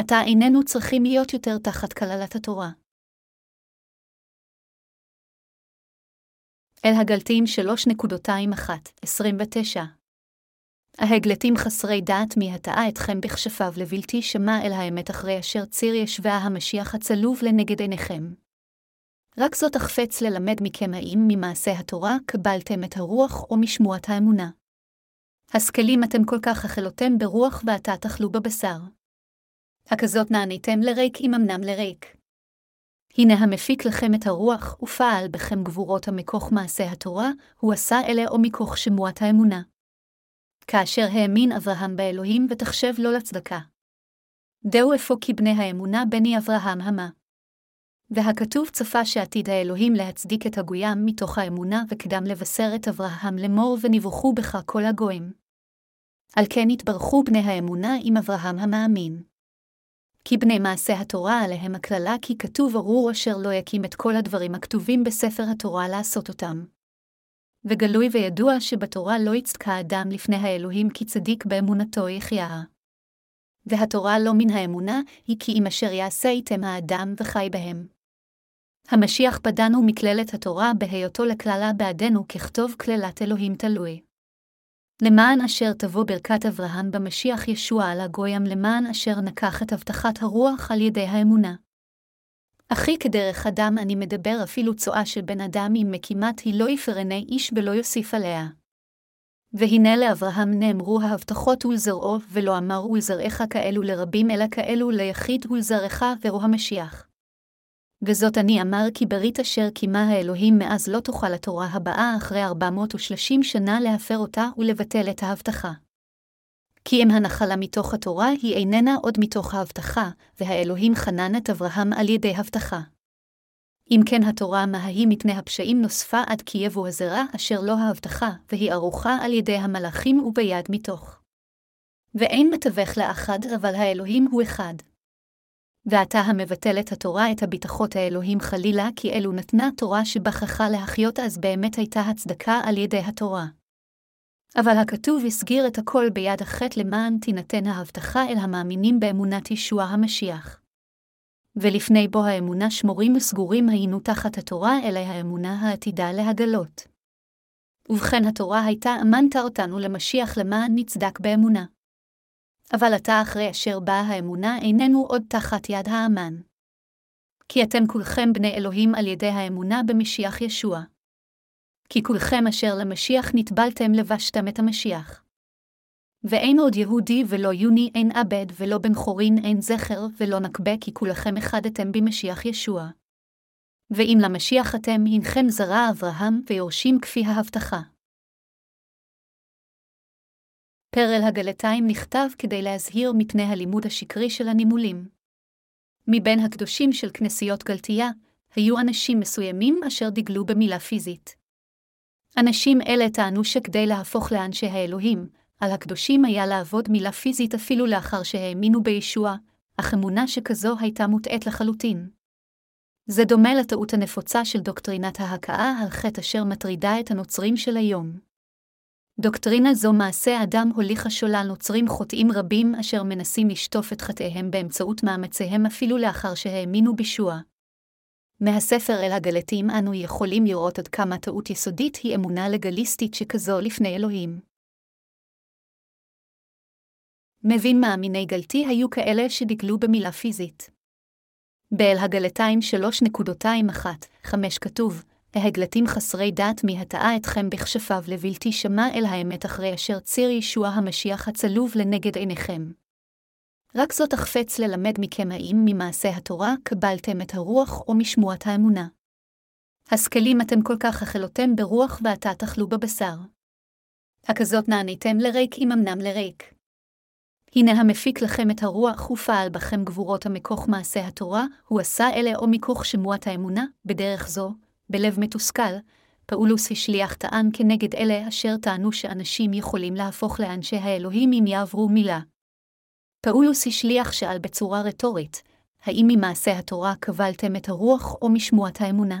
עתה איננו צריכים להיות יותר תחת כללת התורה. אל הגלתים 3.21-29 ההגלתים חסרי דעת מי הטעה אתכם בכשפיו לבלתי שמע אל האמת אחרי אשר ציר ישבה המשיח הצלוב לנגד עיניכם. רק זאת החפץ ללמד מכם האם ממעשה התורה קבלתם את הרוח או משמועת האמונה. השכלים אתם כל כך אכלותם ברוח ועתה תאכלו בבשר. הכזאת נעניתם לריק אם אמנם לריק. הנה המפיק לכם את הרוח, ופעל בכם גבורות המכוך מעשה התורה, הוא עשה אלה או מכוך שמועת האמונה. כאשר האמין אברהם באלוהים ותחשב לו לצדקה. דהו אפוא כי בני האמונה בני אברהם המה. והכתוב צפה שעתיד האלוהים להצדיק את הגוים מתוך האמונה וקדם לבשר את אברהם לאמור ונברכו בך כל הגויים. על כן התברכו בני האמונה עם אברהם המאמין. כי בני מעשה התורה עליהם הקללה כי כתוב ארור אשר לא יקים את כל הדברים הכתובים בספר התורה לעשות אותם. וגלוי וידוע שבתורה לא יצדקה אדם לפני האלוהים כי צדיק באמונתו יחיה. והתורה לא מן האמונה, היא כי אם אשר יעשה איתם האדם וחי בהם. המשיח פדנו מכללת התורה בהיותו לקללה בעדנו ככתוב קללת אלוהים תלוי. למען אשר תבוא ברכת אברהם במשיח ישוע על הגויים למען אשר נקח את הבטחת הרוח על ידי האמונה. אחי כדרך אדם אני מדבר אפילו צואה של בן אדם אם מקימת היא לא יפרני איש ולא יוסיף עליה. והנה לאברהם נאמרו ההבטחות ולזרעו, ולא אמר ולזרעך כאלו לרבים אלא כאלו ליחיד ולזרעך ורו המשיח. וזאת אני אמר כי ברית אשר קימה האלוהים מאז לא תוכל התורה הבאה אחרי 430 שנה להפר אותה ולבטל את ההבטחה. כי אם הנחלה מתוך התורה היא איננה עוד מתוך ההבטחה, והאלוהים חנן את אברהם על ידי הבטחה. אם כן התורה מההיא מפני הפשעים נוספה עד כי יבוא הזרע אשר לא ההבטחה, והיא ערוכה על ידי המלאכים וביד מתוך. ואין מתווך לאחד, אבל האלוהים הוא אחד. ועתה המבטל את התורה את הביטחות האלוהים חלילה, כי אלו נתנה תורה שבכחה להחיות אז באמת הייתה הצדקה על ידי התורה. אבל הכתוב הסגיר את הכל ביד החטא למען תינתן ההבטחה אל המאמינים באמונת ישוע המשיח. ולפני בו האמונה שמורים וסגורים היינו תחת התורה, אלא האמונה העתידה להגלות. ובכן התורה הייתה אמנת אותנו למשיח למען נצדק באמונה. אבל עתה אחרי אשר באה האמונה איננו עוד תחת יד האמן. כי אתם כולכם בני אלוהים על ידי האמונה במשיח ישוע. כי כולכם אשר למשיח נטבלתם לבשתם את המשיח. ואין עוד יהודי ולא יוני אין עבד ולא בן חורין אין זכר ולא נקבה כי כולכם אחדתם במשיח ישוע. ואם למשיח אתם הנכם זרע אברהם ויורשים כפי ההבטחה. פרל הגלתיים נכתב כדי להזהיר מפני הלימוד השקרי של הנימולים. מבין הקדושים של כנסיות גלתיה, היו אנשים מסוימים אשר דגלו במילה פיזית. אנשים אלה טענו שכדי להפוך לאנשי האלוהים, על הקדושים היה לעבוד מילה פיזית אפילו לאחר שהאמינו בישוע, אך אמונה שכזו הייתה מוטעית לחלוטין. זה דומה לטעות הנפוצה של דוקטרינת ההכאה על חטא אשר מטרידה את הנוצרים של היום. דוקטרינה זו מעשה אדם הוליכה שולל נוצרים חוטאים רבים אשר מנסים לשטוף את חטאיהם באמצעות מאמציהם אפילו לאחר שהאמינו בישוע. מהספר אל הגלתים אנו יכולים לראות עד כמה טעות יסודית היא אמונה לגליסטית שכזו לפני אלוהים. מבין מאמיני גלתי היו כאלה שדגלו במילה פיזית. באל הגלתיים 3.21-5 כתוב, ההגלתים חסרי דת מי הטעה אתכם בכשפיו לבלתי שמע אל האמת אחרי אשר ציר ישוע המשיח הצלוב לנגד עיניכם. רק זאת החפץ ללמד מכם האם ממעשה התורה קבלתם את הרוח או משמועת האמונה. השכלים אתם כל כך אכלותם ברוח ועתה תאכלו בבשר. הכזאת נעניתם לריק אם אמנם לריק. הנה המפיק לכם את הרוח ופעל בכם גבורות המכוך מעשה התורה, הוא עשה אלה או מכוך שמועת האמונה, בדרך זו, בלב מתוסכל, פאולוס השליח טען כנגד אלה אשר טענו שאנשים יכולים להפוך לאנשי האלוהים אם יעברו מילה. פאולוס השליח שאל בצורה רטורית, האם ממעשה התורה קבלתם את הרוח או משמועת האמונה?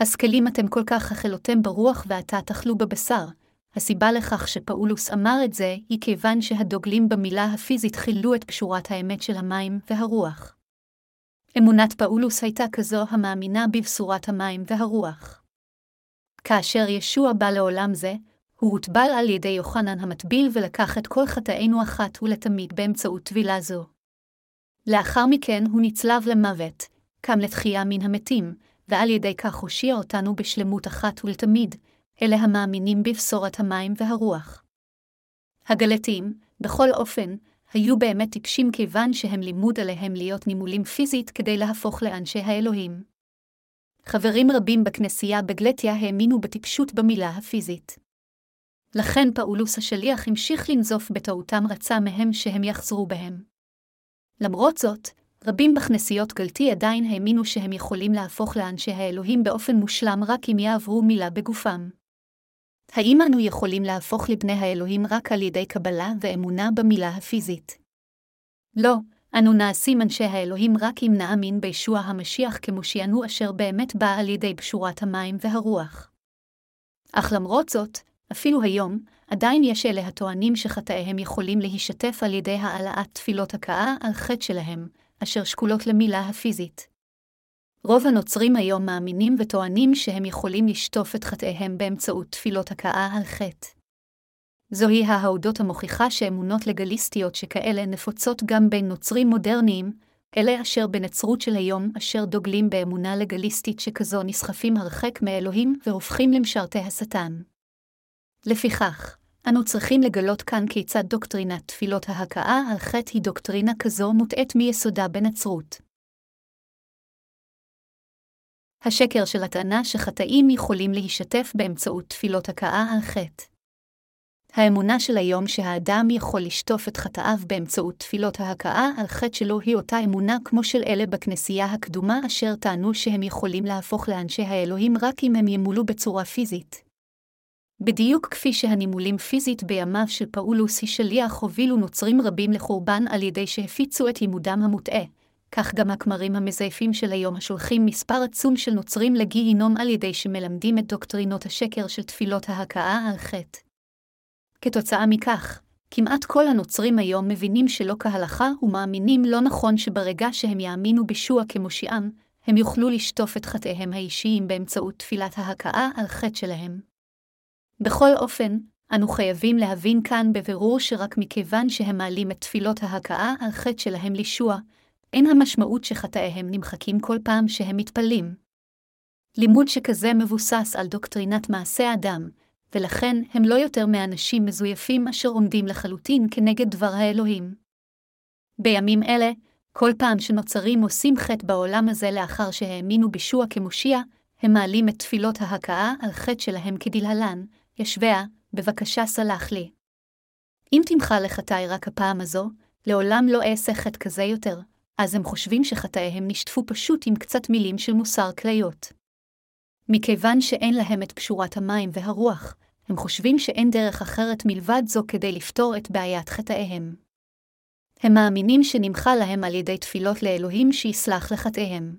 השכלים אתם כל כך אכלותם ברוח ועתה תאכלו בבשר, הסיבה לכך שפאולוס אמר את זה, היא כיוון שהדוגלים במילה הפיזית חילו את קשורת האמת של המים והרוח. אמונת פאולוס הייתה כזו המאמינה בבשורת המים והרוח. כאשר ישוע בא לעולם זה, הוא הוטבל על ידי יוחנן המטביל ולקח את כל חטאינו אחת ולתמיד באמצעות טבילה זו. לאחר מכן הוא נצלב למוות, קם לתחייה מן המתים, ועל ידי כך הושיע אותנו בשלמות אחת ולתמיד, אלה המאמינים בבשורת המים והרוח. הגלתים, בכל אופן, היו באמת טיפשים כיוון שהם לימוד עליהם להיות נימולים פיזית כדי להפוך לאנשי האלוהים. חברים רבים בכנסייה בגלתיה האמינו בטיפשות במילה הפיזית. לכן פאולוס השליח המשיך לנזוף בטעותם רצה מהם שהם יחזרו בהם. למרות זאת, רבים בכנסיות גלתי עדיין האמינו שהם יכולים להפוך לאנשי האלוהים באופן מושלם רק אם יעברו מילה בגופם. האם אנו יכולים להפוך לבני האלוהים רק על ידי קבלה ואמונה במילה הפיזית? לא, אנו נעשים אנשי האלוהים רק אם נאמין בישוע המשיח כמושיענו אשר באמת בא על ידי פשורת המים והרוח. אך למרות זאת, אפילו היום, עדיין יש אלה הטוענים שחטאיהם יכולים להישתף על ידי העלאת תפילות הכאה על חטא שלהם, אשר שקולות למילה הפיזית. רוב הנוצרים היום מאמינים וטוענים שהם יכולים לשטוף את חטאיהם באמצעות תפילות הכאה על חטא. זוהי ההעודות המוכיחה שאמונות לגליסטיות שכאלה נפוצות גם בין נוצרים מודרניים, אלה אשר בנצרות של היום אשר דוגלים באמונה לגליסטית שכזו נסחפים הרחק מאלוהים והופכים למשרתי השטן. לפיכך, אנו צריכים לגלות כאן כיצד דוקטרינת תפילות ההכאה על חטא היא דוקטרינה כזו מוטעית מיסודה בנצרות. השקר של הטענה שחטאים יכולים להישתף באמצעות תפילות הכאה על חטא. האמונה של היום שהאדם יכול לשטוף את חטאיו באמצעות תפילות ההכאה על חטא שלו היא אותה אמונה כמו של אלה בכנסייה הקדומה אשר טענו שהם יכולים להפוך לאנשי האלוהים רק אם הם ימולאו בצורה פיזית. בדיוק כפי שהנימולים פיזית בימיו של פאולוס שליח הובילו נוצרים רבים לחורבן על ידי שהפיצו את לימודם המוטעה, כך גם הכמרים המזייפים של היום השולחים מספר עצום של נוצרים לגיהינום על ידי שמלמדים את דוקטרינות השקר של תפילות ההכאה על חטא. כתוצאה מכך, כמעט כל הנוצרים היום מבינים שלא כהלכה ומאמינים לא נכון שברגע שהם יאמינו בישוע כמושיעם, הם יוכלו לשטוף את חטאיהם האישיים באמצעות תפילת ההכאה על חטא שלהם. בכל אופן, אנו חייבים להבין כאן בבירור שרק מכיוון שהם מעלים את תפילות ההכאה על חטא שלהם לישוע, אין המשמעות שחטאיהם נמחקים כל פעם שהם מתפללים. לימוד שכזה מבוסס על דוקטרינת מעשה אדם, ולכן הם לא יותר מאנשים מזויפים אשר עומדים לחלוטין כנגד דבר האלוהים. בימים אלה, כל פעם שנוצרים עושים חטא בעולם הזה לאחר שהאמינו בישוע כמושיע, הם מעלים את תפילות ההכאה על חטא שלהם כדלהלן, ישביה, בבקשה סלח לי. אם תמחה לחטאי רק הפעם הזו, לעולם לא אעשה חטא כזה יותר, אז הם חושבים שחטאיהם נשטפו פשוט עם קצת מילים של מוסר כליות. מכיוון שאין להם את פשורת המים והרוח, הם חושבים שאין דרך אחרת מלבד זו כדי לפתור את בעיית חטאיהם. הם מאמינים שנמחה להם על ידי תפילות לאלוהים שיסלח לחטאיהם.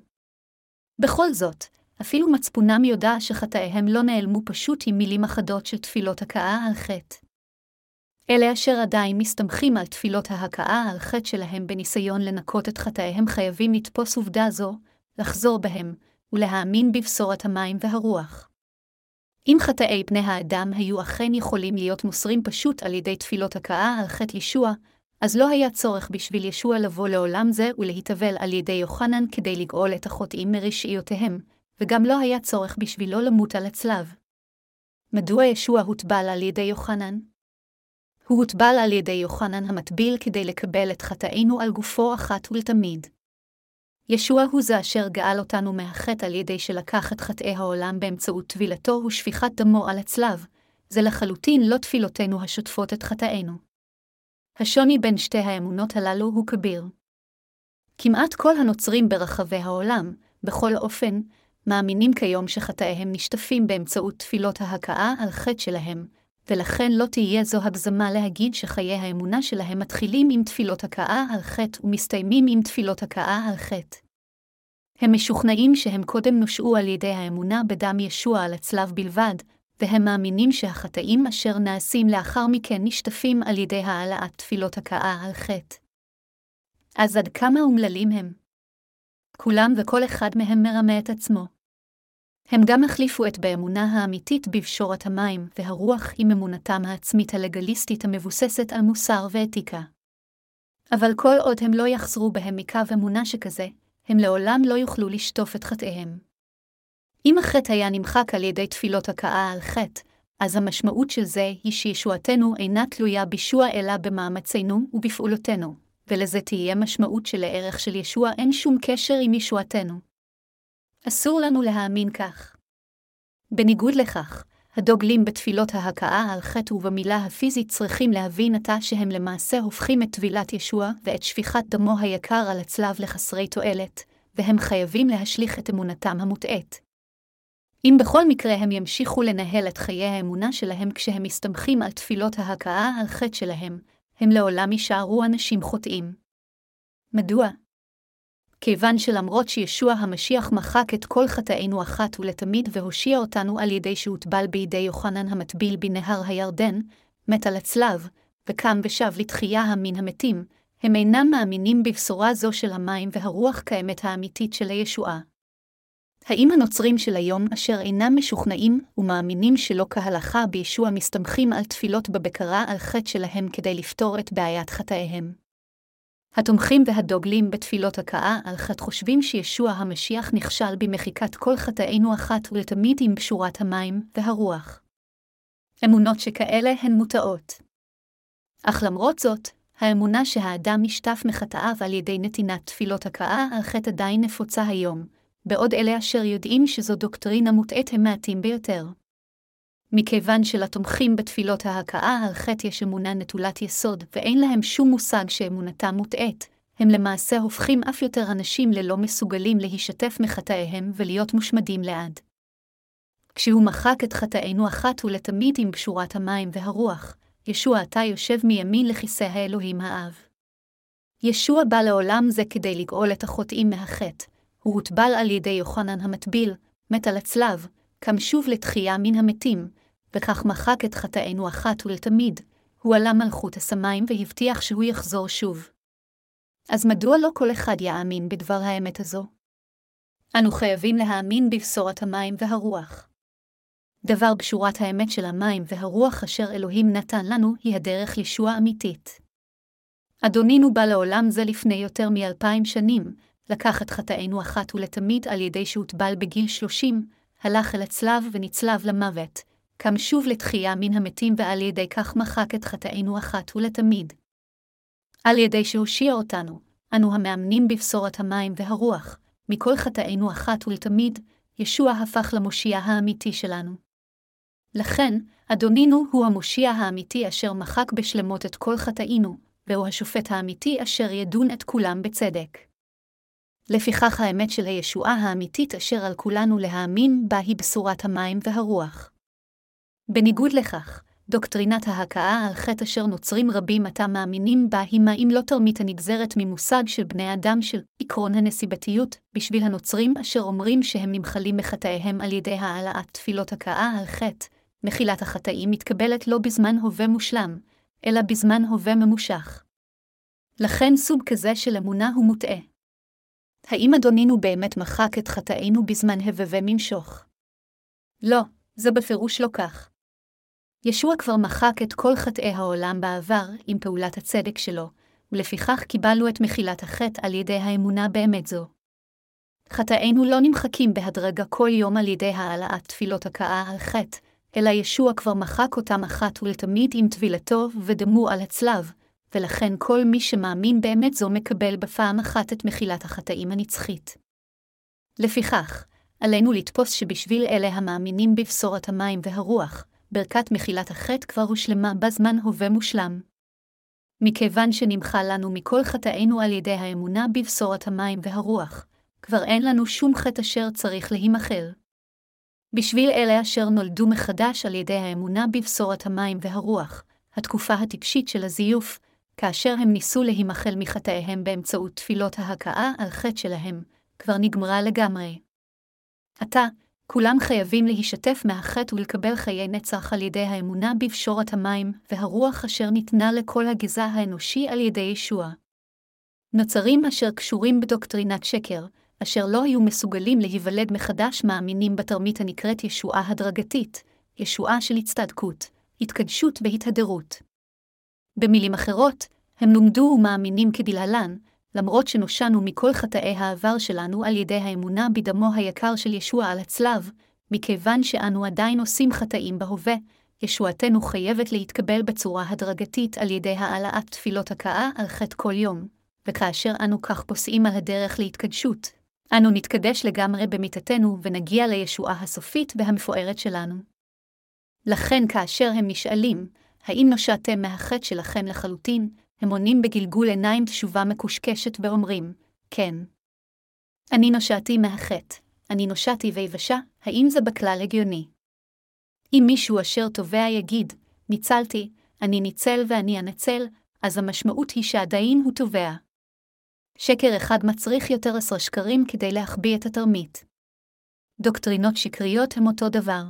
בכל זאת, אפילו מצפונם יודע שחטאיהם לא נעלמו פשוט עם מילים אחדות של תפילות הכאה על חטא. אלה אשר עדיין מסתמכים על תפילות ההכאה על חטא שלהם בניסיון לנקות את חטאיהם חייבים לתפוס עובדה זו, לחזור בהם, ולהאמין בבשורת המים והרוח. אם חטאי בני האדם היו אכן יכולים להיות מוסרים פשוט על ידי תפילות הכאה על חטא ישוע, אז לא היה צורך בשביל ישוע לבוא לעולם זה ולהתאבל על ידי יוחנן כדי לגאול את החוטאים מרשעיותיהם, וגם לא היה צורך בשבילו למות על הצלב. מדוע ישוע הוטבל על ידי יוחנן? הוא הוטבל על ידי יוחנן המטביל כדי לקבל את חטאינו על גופו אחת ולתמיד. ישוע הוא זה אשר גאל אותנו מהחטא על ידי שלקח את חטאי העולם באמצעות טבילתו ושפיכת דמו על הצלב, זה לחלוטין לא תפילותינו השוטפות את חטאינו. השוני בין שתי האמונות הללו הוא כביר. כמעט כל הנוצרים ברחבי העולם, בכל אופן, מאמינים כיום שחטאיהם נשטפים באמצעות תפילות ההכאה על חטא שלהם, ולכן לא תהיה זו הגזמה להגיד שחיי האמונה שלהם מתחילים עם תפילות הכאה על חטא ומסתיימים עם תפילות הכאה על חטא. הם משוכנעים שהם קודם נושעו על ידי האמונה בדם ישוע על הצלב בלבד, והם מאמינים שהחטאים אשר נעשים לאחר מכן נשטפים על ידי העלאת תפילות הכאה על חטא. אז עד כמה אומללים הם? כולם וכל אחד מהם מרמה את עצמו. הם גם החליפו את באמונה האמיתית בפשורת המים והרוח עם אמונתם העצמית הלגליסטית המבוססת על מוסר ואתיקה. אבל כל עוד הם לא יחזרו בהם מקו אמונה שכזה, הם לעולם לא יוכלו לשטוף את חטאיהם. אם החטא היה נמחק על ידי תפילות הכאה על חטא, אז המשמעות של זה היא שישועתנו אינה תלויה בישוע אלא במאמצינו ובפעולותינו, ולזה תהיה משמעות שלערך של ישוע אין שום קשר עם ישועתנו. אסור לנו להאמין כך. בניגוד לכך, הדוגלים בתפילות ההכאה על חטא ובמילה הפיזית צריכים להבין עתה שהם למעשה הופכים את טבילת ישוע ואת שפיכת דמו היקר על הצלב לחסרי תועלת, והם חייבים להשליך את אמונתם המוטעית. אם בכל מקרה הם ימשיכו לנהל את חיי האמונה שלהם כשהם מסתמכים על תפילות ההכאה על חטא שלהם, הם לעולם יישארו אנשים חוטאים. מדוע? כיוון שלמרות שישוע המשיח מחק את כל חטאינו אחת ולתמיד והושיע אותנו על ידי שהוטבל בידי יוחנן המטביל בנהר הירדן, מת על הצלב, וקם ושב לתחייה המין המתים, הם אינם מאמינים בבשורה זו של המים והרוח כאמת האמיתית של הישועה. האם הנוצרים של היום, אשר אינם משוכנעים ומאמינים שלא כהלכה בישוע מסתמכים על תפילות בבקרה על חטא שלהם כדי לפתור את בעיית חטאיהם? התומכים והדוגלים בתפילות הכאה על חטא חושבים שישוע המשיח נכשל במחיקת כל חטאינו אחת ולתמיד עם בשורת המים והרוח. אמונות שכאלה הן מוטעות. אך למרות זאת, האמונה שהאדם נשטף מחטאיו על ידי נתינת תפילות הכאה על חטא עדיין נפוצה היום, בעוד אלה אשר יודעים שזו דוקטרינה מוטעית הם מעטים ביותר. מכיוון שלתומכים בתפילות ההכאה על חטא יש אמונה נטולת יסוד, ואין להם שום מושג שאמונתם מוטעית, הם למעשה הופכים אף יותר אנשים ללא מסוגלים להישתף מחטאיהם ולהיות מושמדים לעד. כשהוא מחק את חטאינו אחת ולתמיד עם בשורת המים והרוח, ישוע עתה יושב מימין לכיסא האלוהים האב. ישוע בא לעולם זה כדי לגאול את החוטאים מהחטא, הוא הוטבל על ידי יוחנן המטביל, מת על הצלב, קם שוב לתחייה מן המתים, וכך מחק את חטאינו אחת ולתמיד, הוא עלה מלכות השמיים והבטיח שהוא יחזור שוב. אז מדוע לא כל אחד יאמין בדבר האמת הזו? אנו חייבים להאמין בבשורת המים והרוח. דבר בשורת האמת של המים והרוח אשר אלוהים נתן לנו היא הדרך לישוע אמיתית. אדונינו בא לעולם זה לפני יותר מאלפיים שנים, לקח את חטאינו אחת ולתמיד על ידי שהוטבל בגיל שלושים, הלך אל הצלב ונצלב למוות, קם שוב לתחייה מן המתים ועל ידי כך מחק את חטאינו אחת ולתמיד. על ידי שהושיע אותנו, אנו המאמנים בבשורת המים והרוח, מכל חטאינו אחת ולתמיד, ישוע הפך למושיע האמיתי שלנו. לכן, אדונינו הוא המושיע האמיתי אשר מחק בשלמות את כל חטאינו, והוא השופט האמיתי אשר ידון את כולם בצדק. לפיכך האמת של הישועה האמיתית אשר על כולנו להאמין בה היא בשורת המים והרוח. בניגוד לכך, דוקטרינת ההכאה על חטא אשר נוצרים רבים עתה מאמינים בה היא מה אם לא תרמית הנגזרת ממושג של בני אדם של עקרון הנסיבתיות, בשביל הנוצרים אשר אומרים שהם נמחלים מחטאיהם על ידי העלאת תפילות הכאה על חטא, מחילת החטאים מתקבלת לא בזמן הווה מושלם, אלא בזמן הווה ממושך. לכן סוג כזה של אמונה הוא מוטעה. האם אדונינו באמת מחק את חטאינו בזמן הבבה ממשוך? לא, זה בפירוש לא כך. ישוע כבר מחק את כל חטאי העולם בעבר עם פעולת הצדק שלו, ולפיכך קיבלנו את מחילת החטא על ידי האמונה באמת זו. חטאינו לא נמחקים בהדרגה כל יום על ידי העלאת תפילות הכאה על חטא, אלא ישוע כבר מחק אותם אחת ולתמיד עם טבילתו ודמו על הצלב, ולכן כל מי שמאמין באמת זו מקבל בפעם אחת את מחילת החטאים הנצחית. לפיכך, עלינו לתפוס שבשביל אלה המאמינים בבשורת המים והרוח, ברכת מחילת החטא כבר הושלמה בזמן הווה מושלם. מכיוון שנמחה לנו מכל חטאינו על ידי האמונה בבשורת המים והרוח, כבר אין לנו שום חטא אשר צריך להימחל. בשביל אלה אשר נולדו מחדש על ידי האמונה בבשורת המים והרוח, התקופה הטיפשית של הזיוף, כאשר הם ניסו להימחל מחטאיהם באמצעות תפילות ההכאה על חטא שלהם, כבר נגמרה לגמרי. עתה, כולם חייבים להשתף מהחטא ולקבל חיי נצח על ידי האמונה בפשורת המים והרוח אשר ניתנה לכל הגזע האנושי על ידי ישוע. נוצרים אשר קשורים בדוקטרינת שקר, אשר לא היו מסוגלים להיוולד מחדש מאמינים בתרמית הנקראת ישועה הדרגתית, ישועה של הצטדקות, התקדשות בהתהדרות. במילים אחרות, הם לומדו ומאמינים כדלהלן, למרות שנושענו מכל חטאי העבר שלנו על ידי האמונה בדמו היקר של ישוע על הצלב, מכיוון שאנו עדיין עושים חטאים בהווה, ישועתנו חייבת להתקבל בצורה הדרגתית על ידי העלאת תפילות הכאה על חטא כל יום, וכאשר אנו כך פוסעים על הדרך להתקדשות, אנו נתקדש לגמרי במיתתנו ונגיע לישועה הסופית והמפוארת שלנו. לכן כאשר הם נשאלים, האם נושעתם מהחטא שלכם לחלוטין, הם עונים בגלגול עיניים תשובה מקושקשת ואומרים, כן. אני נושעתי מהחטא, אני נושעתי ויבשה, האם זה בכלל הגיוני? אם מישהו אשר תובע יגיד, ניצלתי, אני ניצל ואני אנצל, אז המשמעות היא שעדיין הוא תובע. שקר אחד מצריך יותר עשרה שקרים כדי להחביא את התרמית. דוקטרינות שקריות הם אותו דבר.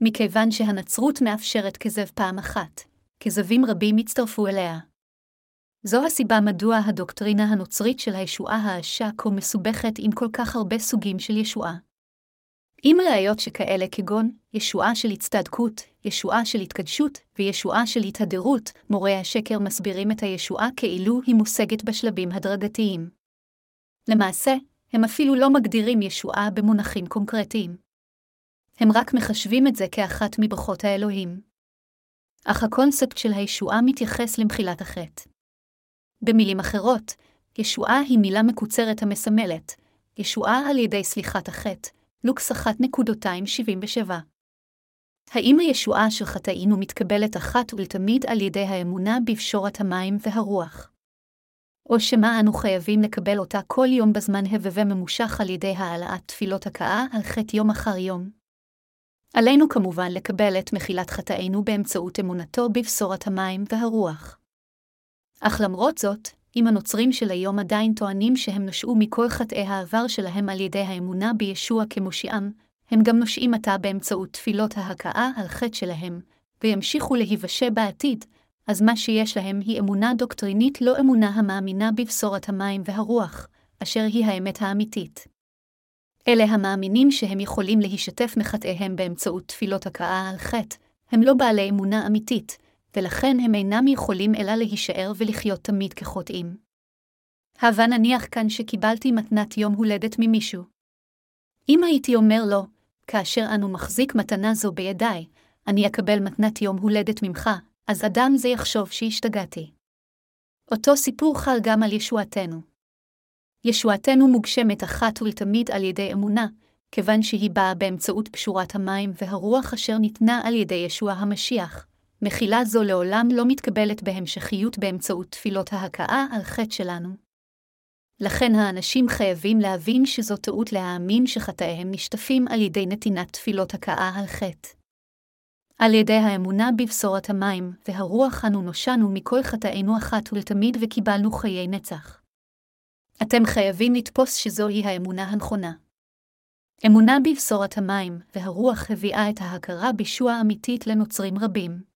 מכיוון שהנצרות מאפשרת כזב פעם אחת, כזבים רבים הצטרפו אליה. זו הסיבה מדוע הדוקטרינה הנוצרית של הישועה האשה כה מסובכת עם כל כך הרבה סוגים של ישועה. עם ראיות שכאלה כגון ישועה של הצטדקות, ישועה של התקדשות וישועה של התהדרות, מורי השקר מסבירים את הישועה כאילו היא מושגת בשלבים הדרגתיים. למעשה, הם אפילו לא מגדירים ישועה במונחים קונקרטיים. הם רק מחשבים את זה כאחת מברכות האלוהים. אך הקונספט של הישועה מתייחס למחילת החטא. במילים אחרות, ישועה היא מילה מקוצרת המסמלת, ישועה על ידי סליחת החטא, לוקס 1.277. האם הישועה של חטאינו מתקבלת אחת ולתמיד על ידי האמונה בפשורת המים והרוח? או שמא אנו חייבים לקבל אותה כל יום בזמן הבבה ממושך על ידי העלאת תפילות הכאה על חטא יום אחר יום? עלינו כמובן לקבל את מחילת חטאינו באמצעות אמונתו בבשורת המים והרוח. אך למרות זאת, אם הנוצרים של היום עדיין טוענים שהם נשעו מכל חטאי העבר שלהם על ידי האמונה בישוע כמושיעם, הם גם נושעים עתה באמצעות תפילות ההכאה על חטא שלהם, וימשיכו להיוושע בעתיד, אז מה שיש להם היא אמונה דוקטרינית לא אמונה המאמינה בבשורת המים והרוח, אשר היא האמת האמיתית. אלה המאמינים שהם יכולים להשתף מחטאיהם באמצעות תפילות הכאה על חטא, הם לא בעלי אמונה אמיתית, ולכן הם אינם יכולים אלא להישאר ולחיות תמיד כחוטאים. הבה נניח כאן שקיבלתי מתנת יום הולדת ממישהו. אם הייתי אומר לו, כאשר אנו מחזיק מתנה זו בידיי, אני אקבל מתנת יום הולדת ממך, אז אדם זה יחשוב שהשתגעתי. אותו סיפור חל גם על ישועתנו. ישועתנו מוגשמת אחת ולתמיד על ידי אמונה, כיוון שהיא באה באמצעות פשורת המים והרוח אשר ניתנה על ידי ישוע המשיח, מחילה זו לעולם לא מתקבלת בהמשכיות באמצעות תפילות ההכאה על חטא שלנו. לכן האנשים חייבים להבין שזו טעות להאמין שחטאיהם נשטפים על ידי נתינת תפילות הכאה על חטא. על ידי האמונה בבשורת המים והרוח אנו נושענו מכל חטאינו אחת ולתמיד וקיבלנו חיי נצח. אתם חייבים לתפוס שזוהי האמונה הנכונה. אמונה בבשורת המים והרוח הביאה את ההכרה בישוע אמיתית לנוצרים רבים.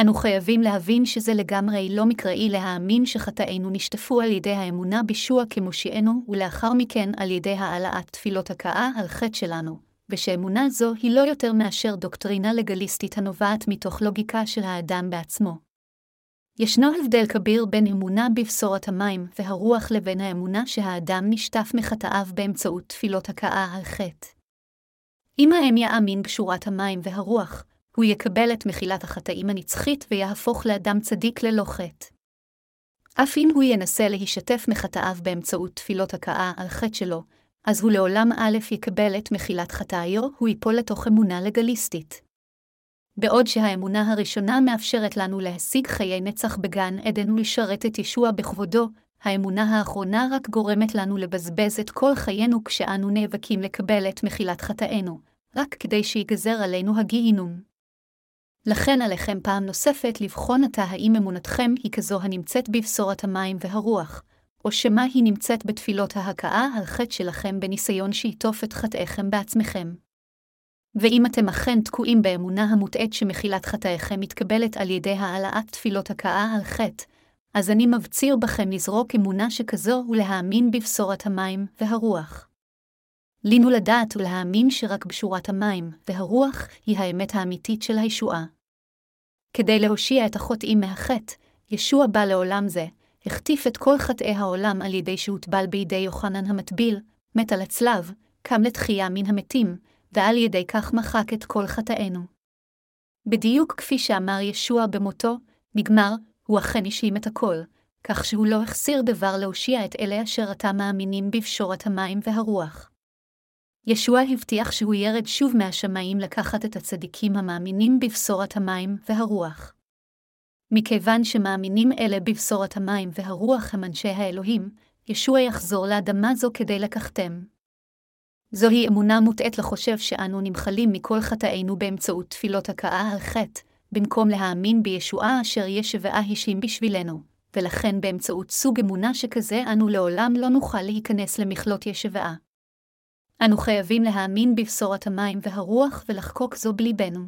אנו חייבים להבין שזה לגמרי לא מקראי להאמין שחטאינו נשטפו על ידי האמונה בישוע כמושיענו, ולאחר מכן על ידי העלאת תפילות הכאה על חטא שלנו, ושאמונה זו היא לא יותר מאשר דוקטרינה לגליסטית הנובעת מתוך לוגיקה של האדם בעצמו. ישנו הבדל כביר בין אמונה בבשורת המים והרוח לבין האמונה שהאדם נשטף מחטאיו באמצעות תפילות הכאה על חטא. אם האם יאמין בשורת המים והרוח, הוא יקבל את מחילת החטאים הנצחית ויהפוך לאדם צדיק ללא חטא. אף אם הוא ינסה להישתף מחטאיו באמצעות תפילות הכאה על חטא שלו, אז הוא לעולם א' יקבל את מחילת חטאיו, הוא ייפול לתוך אמונה לגליסטית. בעוד שהאמונה הראשונה מאפשרת לנו להשיג חיי נצח בגן עדן ולשרת את ישוע בכבודו, האמונה האחרונה רק גורמת לנו לבזבז את כל חיינו כשאנו נאבקים לקבל את מחילת חטאינו, רק כדי שיגזר עלינו הגיהינום. לכן עליכם פעם נוספת לבחון עתה האם אמונתכם היא כזו הנמצאת בבשורת המים והרוח, או שמא היא נמצאת בתפילות ההכאה על חטא שלכם בניסיון שיטוף את חטאיכם בעצמכם. ואם אתם אכן תקועים באמונה המוטעית שמחילת חטאיכם מתקבלת על ידי העלאת תפילות הכאה על חטא, אז אני מבציר בכם לזרוק אמונה שכזו ולהאמין בבשורת המים והרוח. לינו לדעת ולהאמין שרק בשורת המים והרוח היא האמת האמיתית של הישועה. כדי להושיע את החוטאים מהחטא, ישוע בא לעולם זה, החטיף את כל חטאי העולם על ידי שהוטבל בידי יוחנן המטביל, מת על הצלב, קם לתחייה מן המתים, ועל ידי כך מחק את כל חטאינו. בדיוק כפי שאמר ישוע במותו, נגמר, הוא אכן השלים את הכל, כך שהוא לא החסיר דבר להושיע את אלה אשר עתה מאמינים בפשורת המים והרוח. ישוע הבטיח שהוא ירד שוב מהשמיים לקחת את הצדיקים המאמינים בבשורת המים והרוח. מכיוון שמאמינים אלה בבשורת המים והרוח הם אנשי האלוהים, ישוע יחזור לאדמה זו כדי לקחתם. זוהי אמונה מוטעית לחושב שאנו נמחלים מכל חטאינו באמצעות תפילות הכאה על חטא, במקום להאמין בישועה אשר ישבעה השלים בשבילנו, ולכן באמצעות סוג אמונה שכזה אנו לעולם לא נוכל להיכנס למכלות ישבעה. אנו חייבים להאמין בבשורת המים והרוח ולחקוק זו בליבנו.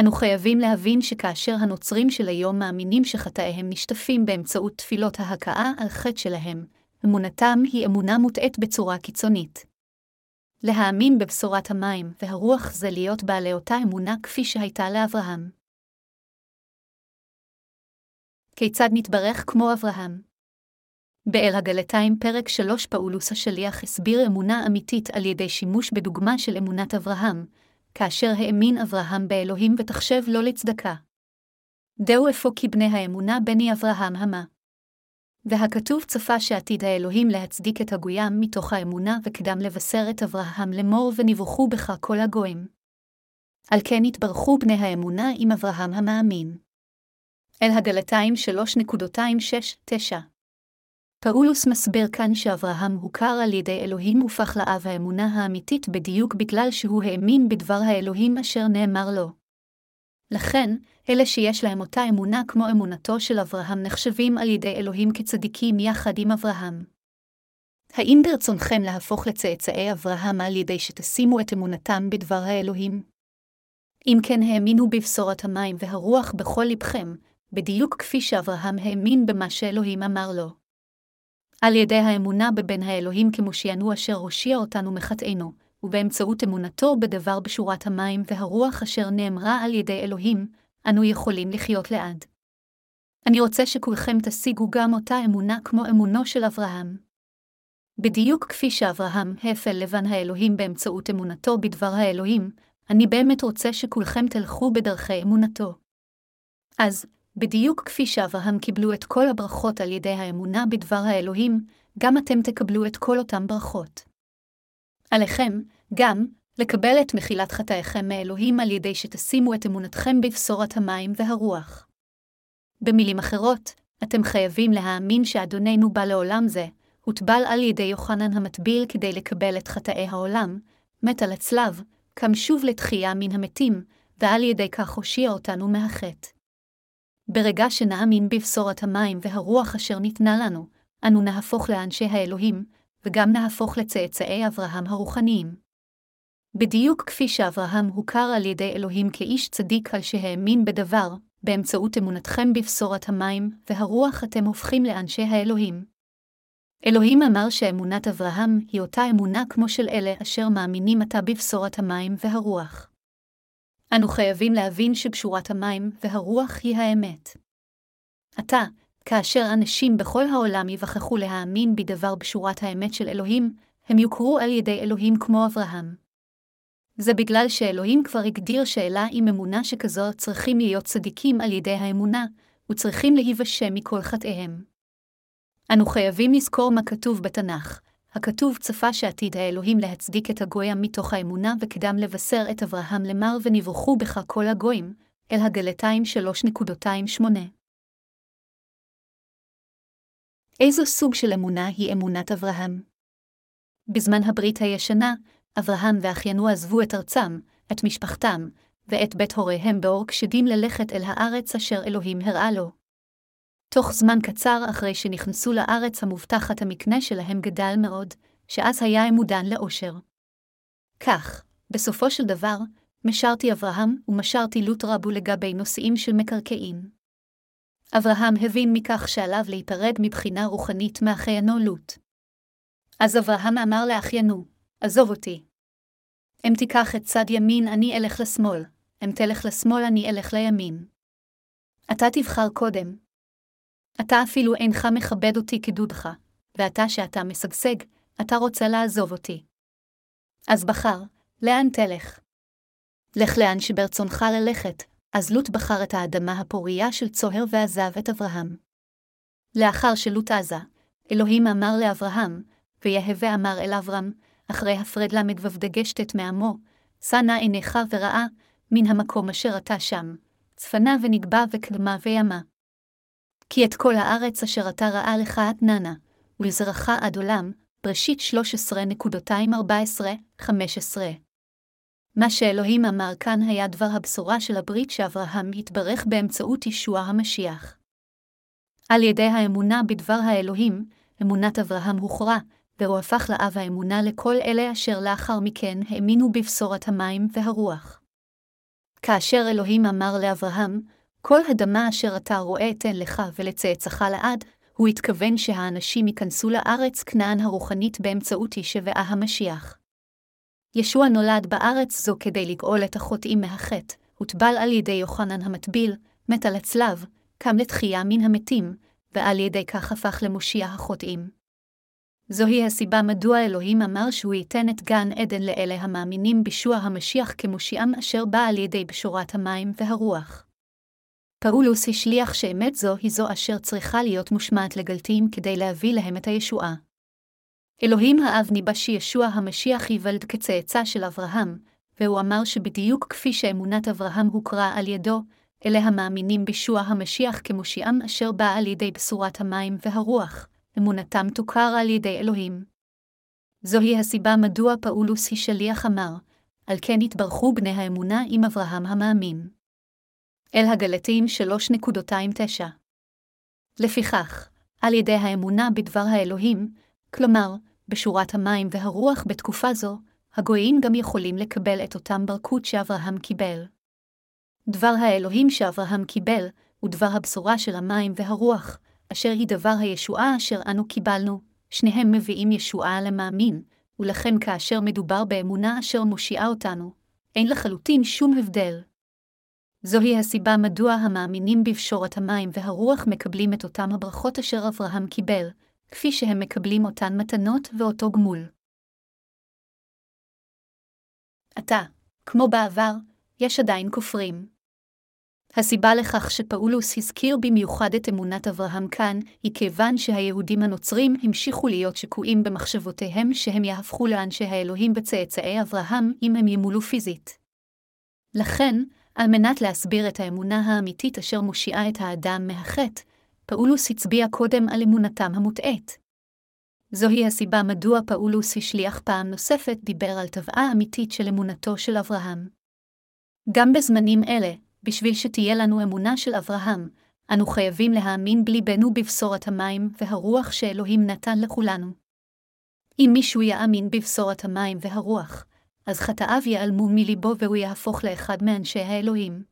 אנו חייבים להבין שכאשר הנוצרים של היום מאמינים שחטאיהם נשטפים באמצעות תפילות ההכאה על חטא שלהם, אמונתם היא אמונה מוטעית בצורה קיצונית. להאמין בבשורת המים והרוח זה להיות בעלי אותה אמונה כפי שהייתה לאברהם. כיצד נתברך כמו אברהם? באל הגלתיים פרק 3 פאולוס השליח הסביר אמונה אמיתית על ידי שימוש בדוגמה של אמונת אברהם, כאשר האמין אברהם באלוהים ותחשב לו לצדקה. דהו אפוא כי בני האמונה בני אברהם המה. והכתוב צפה שעתיד האלוהים להצדיק את הגויים מתוך האמונה וקדם לבשר את אברהם לאמור ונבוכו בך כל הגויים. על כן התברכו בני האמונה עם אברהם המאמין. אל הגלתיים 3.26-9 פאולוס מסביר כאן שאברהם הוכר על ידי אלוהים ופך לאב האמונה האמיתית בדיוק בגלל שהוא האמין בדבר האלוהים אשר נאמר לו. לכן, אלה שיש להם אותה אמונה כמו אמונתו של אברהם נחשבים על ידי אלוהים כצדיקים יחד עם אברהם. האם ברצונכם להפוך לצאצאי אברהם על ידי שתשימו את אמונתם בדבר האלוהים? אם כן האמינו בבשורת המים והרוח בכל לבכם, בדיוק כפי שאברהם האמין במה שאלוהים אמר לו. על ידי האמונה בבן האלוהים כמושיענו אשר הושיע אותנו מחטאינו, ובאמצעות אמונתו בדבר בשורת המים והרוח אשר נאמרה על ידי אלוהים, אנו יכולים לחיות לעד. אני רוצה שכולכם תשיגו גם אותה אמונה כמו אמונו של אברהם. בדיוק כפי שאברהם הפל לבן האלוהים באמצעות אמונתו בדבר האלוהים, אני באמת רוצה שכולכם תלכו בדרכי אמונתו. אז, בדיוק כפי שאברהם קיבלו את כל הברכות על ידי האמונה בדבר האלוהים, גם אתם תקבלו את כל אותם ברכות. עליכם, גם, לקבל את מחילת חטאיכם מאלוהים על ידי שתשימו את אמונתכם בבשורת המים והרוח. במילים אחרות, אתם חייבים להאמין שאדוננו בא לעולם זה, הוטבל על ידי יוחנן המטביל כדי לקבל את חטאי העולם, מת על הצלב, קם שוב לתחייה מן המתים, ועל ידי כך הושיע אותנו מהחטא. ברגע שנאמין בבשורת המים והרוח אשר ניתנה לנו, אנו נהפוך לאנשי האלוהים, וגם נהפוך לצאצאי אברהם הרוחניים. בדיוק כפי שאברהם הוכר על ידי אלוהים כאיש צדיק על שהאמין בדבר, באמצעות אמונתכם בבשורת המים, והרוח אתם הופכים לאנשי האלוהים. אלוהים אמר שאמונת אברהם היא אותה אמונה כמו של אלה אשר מאמינים עתה בבשורת המים והרוח. אנו חייבים להבין שקשורת המים והרוח היא האמת. עתה, כאשר אנשים בכל העולם יווכחו להאמין בדבר בשורת האמת של אלוהים, הם יוכרו על ידי אלוהים כמו אברהם. זה בגלל שאלוהים כבר הגדיר שאלה עם אמונה שכזו צריכים להיות צדיקים על ידי האמונה, וצריכים להיוושע מכל חטאיהם. אנו חייבים לזכור מה כתוב בתנ"ך, הכתוב צפה שעתיד האלוהים להצדיק את הגויים מתוך האמונה וקדם לבשר את אברהם למר ונברכו בך כל הגויים, אל הגלתיים 3.28. איזו סוג של אמונה היא אמונת אברהם? בזמן הברית הישנה, אברהם ואחיינו עזבו את ארצם, את משפחתם, ואת בית הוריהם באור כשדים ללכת אל הארץ אשר אלוהים הראה לו. תוך זמן קצר אחרי שנכנסו לארץ המובטחת המקנה שלהם גדל מאוד, שאז היה עמודן לאושר. כך, בסופו של דבר, משרתי אברהם ומשרתי לוט רבו לגבי נושאים של מקרקעין. אברהם הבין מכך שעליו להיפרד מבחינה רוחנית מאחיינו לוט. אז אברהם אמר לאחיינו, עזוב אותי. אם תיקח את צד ימין, אני אלך לשמאל, אם תלך לשמאל, אני אלך לימין. אתה תבחר קודם. אתה אפילו אינך מכבד אותי כדודך, ואתה שאתה משגשג, אתה רוצה לעזוב אותי. אז בחר, לאן תלך? לך לאן שברצונך ללכת, אז לוט בחר את האדמה הפורייה של צוהר ועזב את אברהם. לאחר שלוט עזה, אלוהים אמר לאברהם, ויהווה אמר אל אברהם, אחרי הפרד ל"ו דגשת מעמו, שא נא עיניך וראה, מן המקום אשר אתה שם, צפנה ונגבה וקדמה וימה. כי את כל הארץ אשר אתה ראה לך אתננה, ולזרעך עד עולם, בראשית 13.214-15. מה שאלוהים אמר כאן היה דבר הבשורה של הברית שאברהם התברך באמצעות ישוע המשיח. על ידי האמונה בדבר האלוהים, אמונת אברהם הוכרע, והוא הפך לאב האמונה לכל אלה אשר לאחר מכן האמינו בבשורת המים והרוח. כאשר אלוהים אמר לאברהם, כל אדמה אשר אתה רואה אתן לך ולצאצאך לעד, הוא התכוון שהאנשים ייכנסו לארץ כנען הרוחנית באמצעות ישבעה המשיח. ישוע נולד בארץ זו כדי לגאול את החוטאים מהחטא, הוטבל על ידי יוחנן המטביל, מת על הצלב, קם לתחייה מן המתים, ועל ידי כך הפך למושיע החוטאים. זוהי הסיבה מדוע אלוהים אמר שהוא ייתן את גן עדן לאלה המאמינים בישוע המשיח כמושיעם אשר בא על ידי בשורת המים והרוח. פאולוס השליח שאמת זו היא זו אשר צריכה להיות מושמעת לגלתים כדי להביא להם את הישועה. אלוהים האב ניבא שישוע המשיח ייוולד כצאצא של אברהם, והוא אמר שבדיוק כפי שאמונת אברהם הוכרה על ידו, אלה המאמינים בישוע המשיח כמושיעם אשר בא על ידי בשורת המים והרוח, אמונתם תוכר על ידי אלוהים. זוהי הסיבה מדוע פאולוס היא שליח אמר, על כן התברכו בני האמונה עם אברהם המאמין. אל הגלתיים 3.29 לפיכך, על ידי האמונה בדבר האלוהים, כלומר, בשורת המים והרוח בתקופה זו, הגויים גם יכולים לקבל את אותם ברכות שאברהם קיבל. דבר האלוהים שאברהם קיבל, הוא דבר הבשורה של המים והרוח, אשר היא דבר הישועה אשר אנו קיבלנו, שניהם מביאים ישועה למאמין, ולכן כאשר מדובר באמונה אשר מושיעה אותנו, אין לחלוטין שום הבדל. זוהי הסיבה מדוע המאמינים בפשורת המים והרוח מקבלים את אותם הברכות אשר אברהם קיבל, כפי שהם מקבלים אותן מתנות ואותו גמול. עתה, כמו בעבר, יש עדיין כופרים. הסיבה לכך שפאולוס הזכיר במיוחד את אמונת אברהם כאן, היא כיוון שהיהודים הנוצרים המשיכו להיות שקועים במחשבותיהם שהם יהפכו לאנשי האלוהים בצאצאי אברהם אם הם ימולו פיזית. לכן, על מנת להסביר את האמונה האמיתית אשר מושיעה את האדם מהחטא, פאולוס הצביע קודם על אמונתם המוטעית. זוהי הסיבה מדוע פאולוס השליח פעם נוספת דיבר על טבעה אמיתית של אמונתו של אברהם. גם בזמנים אלה, בשביל שתהיה לנו אמונה של אברהם, אנו חייבים להאמין בליבנו בבשורת המים והרוח שאלוהים נתן לכולנו. אם מישהו יאמין בבשורת המים והרוח, אז חטאיו ייעלמו מליבו והוא יהפוך לאחד מאנשי האלוהים.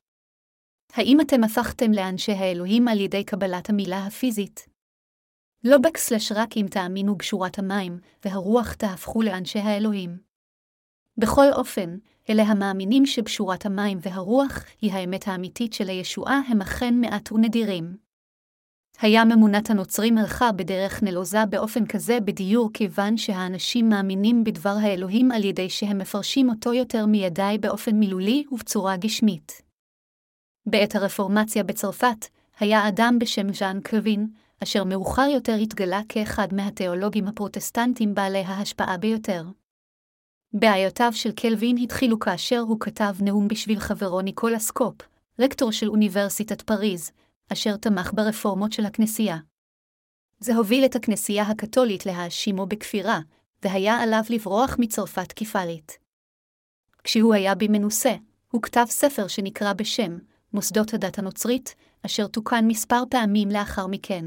האם אתם הפכתם לאנשי האלוהים על ידי קבלת המילה הפיזית? לא בקסלש רק אם תאמינו גשורת המים, והרוח תהפכו לאנשי האלוהים. בכל אופן, אלה המאמינים שבשורת המים והרוח היא האמת האמיתית של הישועה הם אכן מעט ונדירים. הים אמונת הנוצרים הלכה בדרך נלוזה באופן כזה בדיור כיוון שהאנשים מאמינים בדבר האלוהים על ידי שהם מפרשים אותו יותר מידי באופן מילולי ובצורה גשמית. בעת הרפורמציה בצרפת, היה אדם בשם ז'אן קלווין, אשר מאוחר יותר התגלה כאחד מהתיאולוגים הפרוטסטנטים בעלי ההשפעה ביותר. בעיותיו של קלווין התחילו כאשר הוא כתב נאום בשביל חברו ניקולס קופ, רקטור של אוניברסיטת פריז, אשר תמך ברפורמות של הכנסייה. זה הוביל את הכנסייה הקתולית להאשימו בכפירה, והיה עליו לברוח מצרפת כפליט. כשהוא היה במנוסה, הוא כתב ספר שנקרא בשם מוסדות הדת הנוצרית, אשר תוקן מספר פעמים לאחר מכן.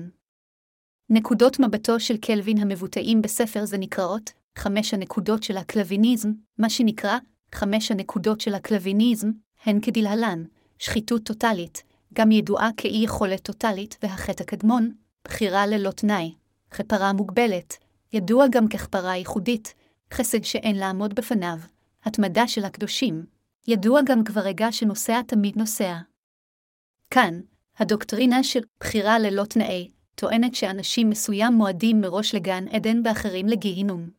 נקודות מבטו של קלווין המבוטאים בספר זה נקראות חמש הנקודות של הקלוויניזם, מה שנקרא חמש הנקודות של הקלוויניזם, הן כדלהלן, שחיתות טוטאלית, גם ידועה כאי יכולת טוטאלית והחטא הקדמון, בחירה ללא תנאי, כפרה מוגבלת, ידוע גם ככפרה ייחודית, חסד שאין לעמוד בפניו, התמדה של הקדושים, ידוע גם כברגע שנוסע תמיד נוסע. כאן, הדוקטרינה של בחירה ללא תנאי, טוענת שאנשים מסוים מועדים מראש לגן עדן ואחרים לגיהינום.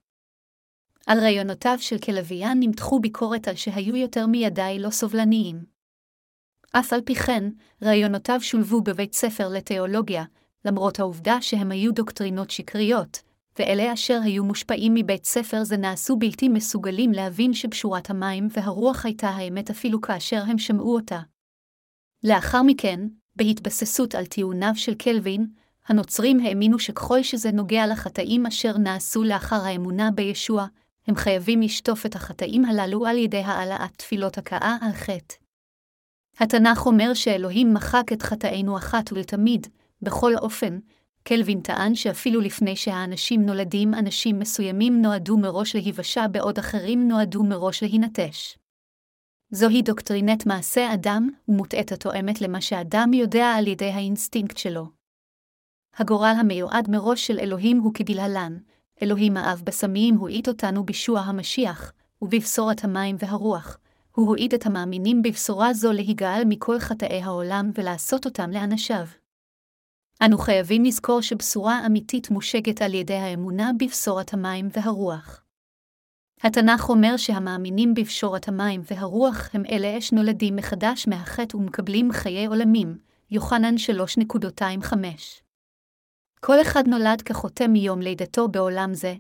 על רעיונותיו של כלביאן נמתחו ביקורת על שהיו יותר מידי לא סובלניים. אף על פי כן, רעיונותיו שולבו בבית ספר לתיאולוגיה, למרות העובדה שהם היו דוקטרינות שקריות, ואלה אשר היו מושפעים מבית ספר זה נעשו בלתי מסוגלים להבין שבשורת המים והרוח הייתה האמת אפילו כאשר הם שמעו אותה. לאחר מכן, בהתבססות על טיעוניו של קלווין, הנוצרים האמינו שככל שזה נוגע לחטאים אשר נעשו לאחר האמונה בישוע, הם חייבים לשטוף את החטאים הללו על ידי העלאת תפילות הכאה על חטא. התנ"ך אומר שאלוהים מחק את חטאינו אחת ולתמיד, בכל אופן, קלווין טען שאפילו לפני שהאנשים נולדים, אנשים מסוימים נועדו מראש להיוושע בעוד אחרים נועדו מראש להינטש. זוהי דוקטרינת מעשה אדם ומוטעית התואמת למה שאדם יודע על ידי האינסטינקט שלו. הגורל המיועד מראש של אלוהים הוא כדלהלן, אלוהים האב בשמיים הועיד אותנו בישוע המשיח, ובבשורת המים והרוח. הוא הועיד את המאמינים בבשורה זו להיגאל מכל חטאי העולם ולעשות אותם לאנשיו. אנו חייבים לזכור שבשורה אמיתית מושגת על ידי האמונה בבשורת המים והרוח. התנ"ך אומר שהמאמינים בבשורת המים והרוח הם אלה שנולדים מחדש מהחטא ומקבלים חיי עולמים, יוחנן 3.25. כל אחד נולד כחוטא מיום לידתו בעולם זה,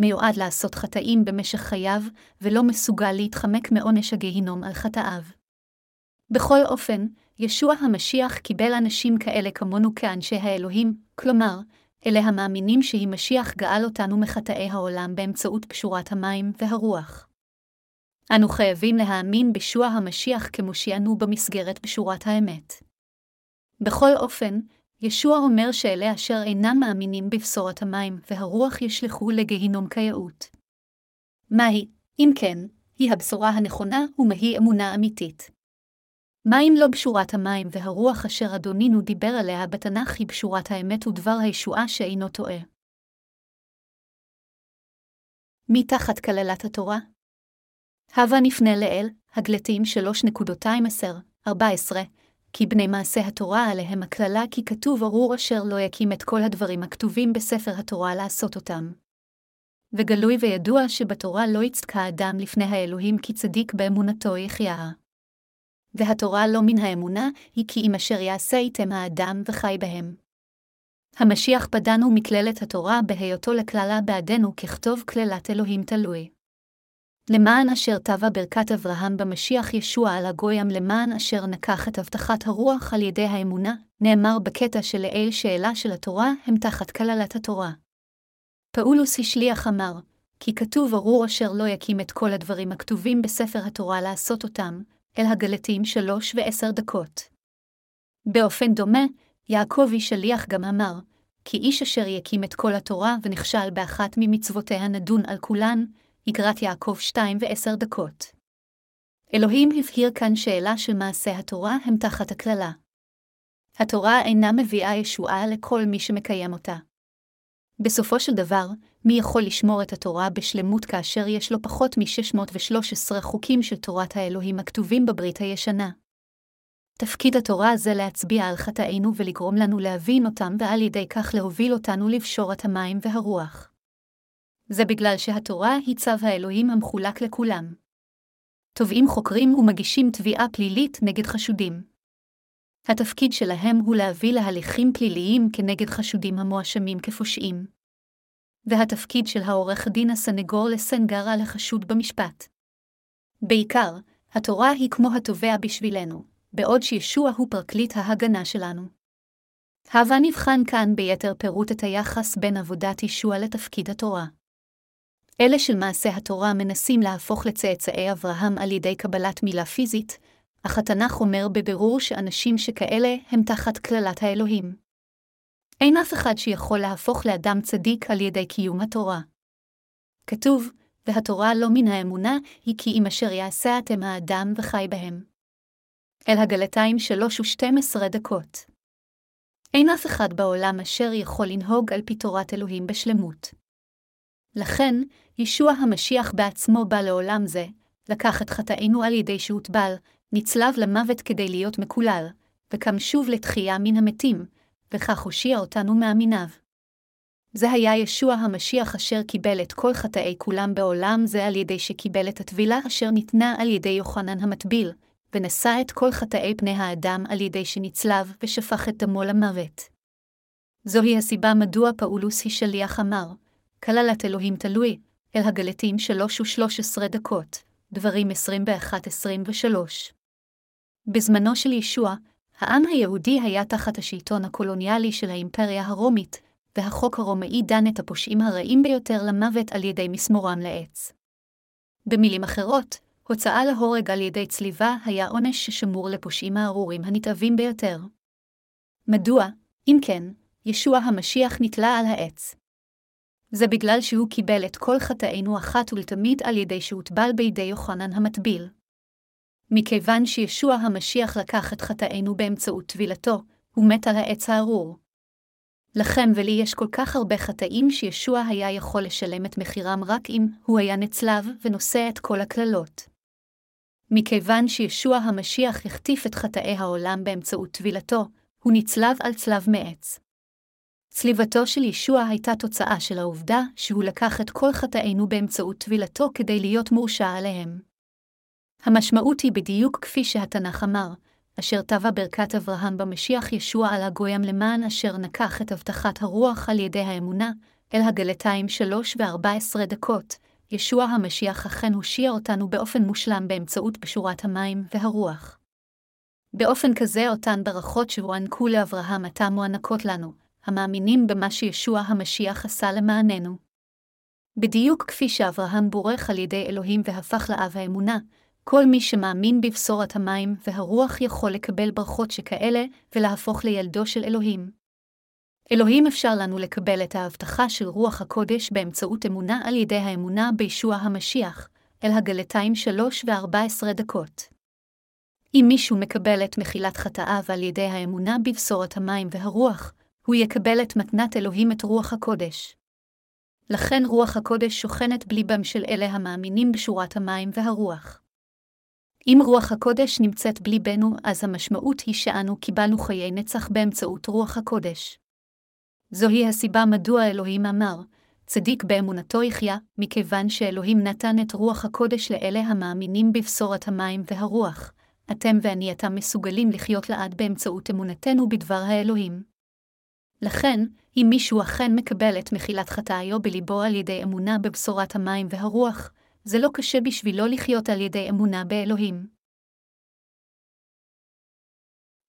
מיועד לעשות חטאים במשך חייו, ולא מסוגל להתחמק מעונש הגיהינום על חטאיו. בכל אופן, ישוע המשיח קיבל אנשים כאלה כמונו כאנשי האלוהים, כלומר, אלה המאמינים שהיא משיח גאל אותנו מחטאי העולם באמצעות פשורת המים והרוח. אנו חייבים להאמין בישוע המשיח כמושיענו במסגרת פשורת האמת. בכל אופן, ישוע אומר שאלה אשר אינם מאמינים בבשורת המים והרוח ישלחו לגיהינום כיאות. מהי, אם כן, היא הבשורה הנכונה ומהי אמונה אמיתית. מה אם לא בשורת המים והרוח אשר אדונינו דיבר עליה בתנ"ך היא בשורת האמת ודבר הישועה שאינו טועה? מתחת כללת התורה? הבה נפנה לאל, הגלתים 3.2-14, כי בני מעשה התורה עליהם הקללה כי כתוב ארור אשר לא יקים את כל הדברים הכתובים בספר התורה לעשות אותם. וגלוי וידוע שבתורה לא יצדקה אדם לפני האלוהים כי צדיק באמונתו יחיה. והתורה לא מן האמונה, היא כי אם אשר יעשה איתם האדם וחי בהם. המשיח פדנו מכללת התורה בהיותו לקללה בעדנו ככתוב קללת אלוהים תלוי. למען אשר טבע ברכת אברהם במשיח ישוע על הגויים למען אשר נקח את הבטחת הרוח על ידי האמונה, נאמר בקטע שלעיל שאלה של התורה הם תחת כללת התורה. פאולוס השליח אמר, כי כתוב ארור אשר לא יקים את כל הדברים הכתובים בספר התורה לעשות אותם, אל הגלתים שלוש ועשר דקות. באופן דומה, יעקבי שליח גם אמר, כי איש אשר יקים את כל התורה ונכשל באחת ממצוותיה נדון על כולן, איגרת יעקב שתיים ועשר דקות. אלוהים הבהיר כאן שאלה של מעשה התורה הם תחת הקללה. התורה אינה מביאה ישועה לכל מי שמקיים אותה. בסופו של דבר, מי יכול לשמור את התורה בשלמות כאשר יש לו פחות מ-613 חוקים של תורת האלוהים הכתובים בברית הישנה? תפקיד התורה זה להצביע על חטאינו ולגרום לנו להבין אותם ועל ידי כך להוביל אותנו לבשורת המים והרוח. זה בגלל שהתורה היא צו האלוהים המחולק לכולם. תובעים חוקרים ומגישים תביעה פלילית נגד חשודים. התפקיד שלהם הוא להביא להליכים פליליים כנגד חשודים המואשמים כפושעים. והתפקיד של העורך דין הסנגור לסנגרה לחשוד במשפט. בעיקר, התורה היא כמו התובע בשבילנו, בעוד שישוע הוא פרקליט ההגנה שלנו. הבה נבחן כאן ביתר פירוט את היחס בין עבודת ישוע לתפקיד התורה. אלה של מעשה התורה מנסים להפוך לצאצאי אברהם על ידי קבלת מילה פיזית, אך התנ"ך אומר בבירור שאנשים שכאלה הם תחת קללת האלוהים. אין אף אחד שיכול להפוך לאדם צדיק על ידי קיום התורה. כתוב, והתורה לא מן האמונה, היא כי אם אשר יעשה אתם האדם וחי בהם. אל הגלתיים שלוש ושתים עשרה דקות. אין אף אחד בעולם אשר יכול לנהוג על פי תורת אלוהים בשלמות. לכן, ישוע המשיח בעצמו בא לעולם זה, לקח את חטאינו על ידי שהוטבל, נצלב למוות כדי להיות מקולל, וקם שוב לתחייה מן המתים, וכך הושיע אותנו מאמיניו. זה היה ישוע המשיח אשר קיבל את כל חטאי כולם בעולם זה על ידי שקיבל את הטבילה אשר ניתנה על ידי יוחנן המטביל, ונשא את כל חטאי פני האדם על ידי שנצלב ושפך את דמו למוות. זוהי הסיבה מדוע פאולוס היא שליח אמר, כללת אלוהים תלוי, אל הגלתים שלוש ושלוש עשרה דקות, דברים עשרים ואחת עשרים ושלוש. בזמנו של ישוע, העם היהודי היה תחת השלטון הקולוניאלי של האימפריה הרומית, והחוק הרומאי דן את הפושעים הרעים ביותר למוות על ידי מסמורם לעץ. במילים אחרות, הוצאה להורג על ידי צליבה היה עונש ששמור לפושעים הארורים הנתעבים ביותר. מדוע, אם כן, ישוע המשיח נתלה על העץ? זה בגלל שהוא קיבל את כל חטאינו אחת ולתמיד על ידי שהוטבל בידי יוחנן המטביל. מכיוון שישוע המשיח לקח את חטאינו באמצעות טבילתו, הוא מת על העץ הארור. לכם ולי יש כל כך הרבה חטאים שישוע היה יכול לשלם את מחירם רק אם הוא היה נצלב ונושא את כל הקללות. מכיוון שישוע המשיח החטיף את חטאי העולם באמצעות טבילתו, הוא נצלב על צלב מעץ. צליבתו של ישוע הייתה תוצאה של העובדה שהוא לקח את כל חטאינו באמצעות טבילתו כדי להיות מורשע עליהם. המשמעות היא בדיוק כפי שהתנ"ך אמר, אשר טבע ברכת אברהם במשיח ישוע על הגויים למען אשר נקח את הבטחת הרוח על ידי האמונה, אל הגלתיים שלוש וארבע עשרה דקות, ישוע המשיח אכן הושיע אותנו באופן מושלם באמצעות בשורת המים והרוח. באופן כזה אותן ברכות שהוענקו לאברהם עתה מוענקות לנו, המאמינים במה שישוע המשיח עשה למעננו. בדיוק כפי שאברהם בורך על ידי אלוהים והפך לאב האמונה, כל מי שמאמין בבשורת המים והרוח יכול לקבל ברכות שכאלה ולהפוך לילדו של אלוהים. אלוהים אפשר לנו לקבל את ההבטחה של רוח הקודש באמצעות אמונה על ידי האמונה בישוע המשיח, אל הגלתיים שלוש וארבע עשרה דקות. אם מישהו מקבל את מחילת חטאיו על ידי האמונה בבשורת המים והרוח, הוא יקבל את מתנת אלוהים את רוח הקודש. לכן רוח הקודש שוכנת בליבם של אלה המאמינים בשורת המים והרוח. אם רוח הקודש נמצאת בליבנו, אז המשמעות היא שאנו קיבלנו חיי נצח באמצעות רוח הקודש. זוהי הסיבה מדוע אלוהים אמר, צדיק באמונתו יחיה, מכיוון שאלוהים נתן את רוח הקודש לאלה המאמינים בבשורת המים והרוח. אתם ואני עתה מסוגלים לחיות לעד באמצעות אמונתנו בדבר האלוהים. לכן, אם מישהו אכן מקבל את מחילת חטאיו בליבו על ידי אמונה בבשורת המים והרוח, זה לא קשה בשבילו לחיות על ידי אמונה באלוהים.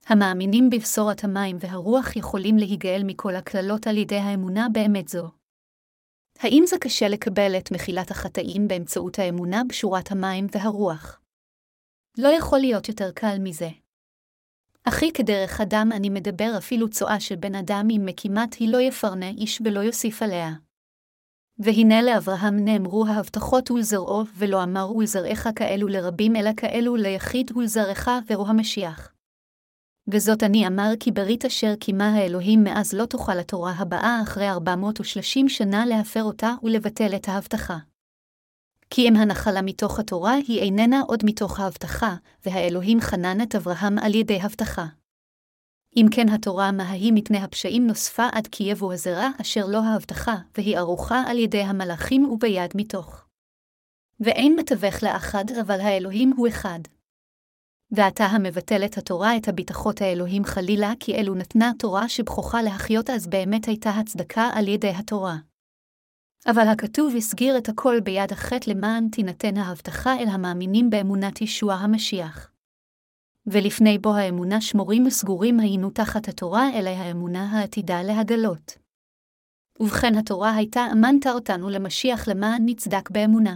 המאמינים בבשורת המים והרוח יכולים להיגאל מכל הקללות על ידי האמונה באמת זו. האם זה קשה לקבל את מחילת החטאים באמצעות האמונה בשורת המים והרוח? לא יכול להיות יותר קל מזה. אחי כדרך אדם אני מדבר אפילו צואה של בן אדם אם מקימת היא לא יפרנה איש ולא יוסיף עליה. והנה לאברהם נאמרו ההבטחות ולזרעו, ולא אמר ולזרעך כאלו לרבים, אלא כאלו ליחיד ולזרעך, ורו המשיח. וזאת אני אמר כי ברית אשר קימה האלוהים מאז לא תוכל התורה הבאה אחרי 430 שנה להפר אותה ולבטל את ההבטחה. כי אם הנחלה מתוך התורה היא איננה עוד מתוך ההבטחה, והאלוהים חנן את אברהם על ידי הבטחה. אם כן התורה מההיא מפני הפשעים נוספה עד כי יבוא הזרע אשר לא ההבטחה, והיא ערוכה על ידי המלאכים וביד מתוך. ואין מתווך לאחד, אבל האלוהים הוא אחד. ועתה המבטל את התורה את הביטחות האלוהים חלילה, כי אלו נתנה תורה שבכוחה להחיות אז באמת הייתה הצדקה על ידי התורה. אבל הכתוב הסגיר את הכל ביד החטא למען תינתן ההבטחה אל המאמינים באמונת ישוע המשיח. ולפני בו האמונה שמורים וסגורים היינו תחת התורה, אלא האמונה העתידה להגלות. ובכן התורה הייתה אמנת אותנו למשיח למען נצדק באמונה.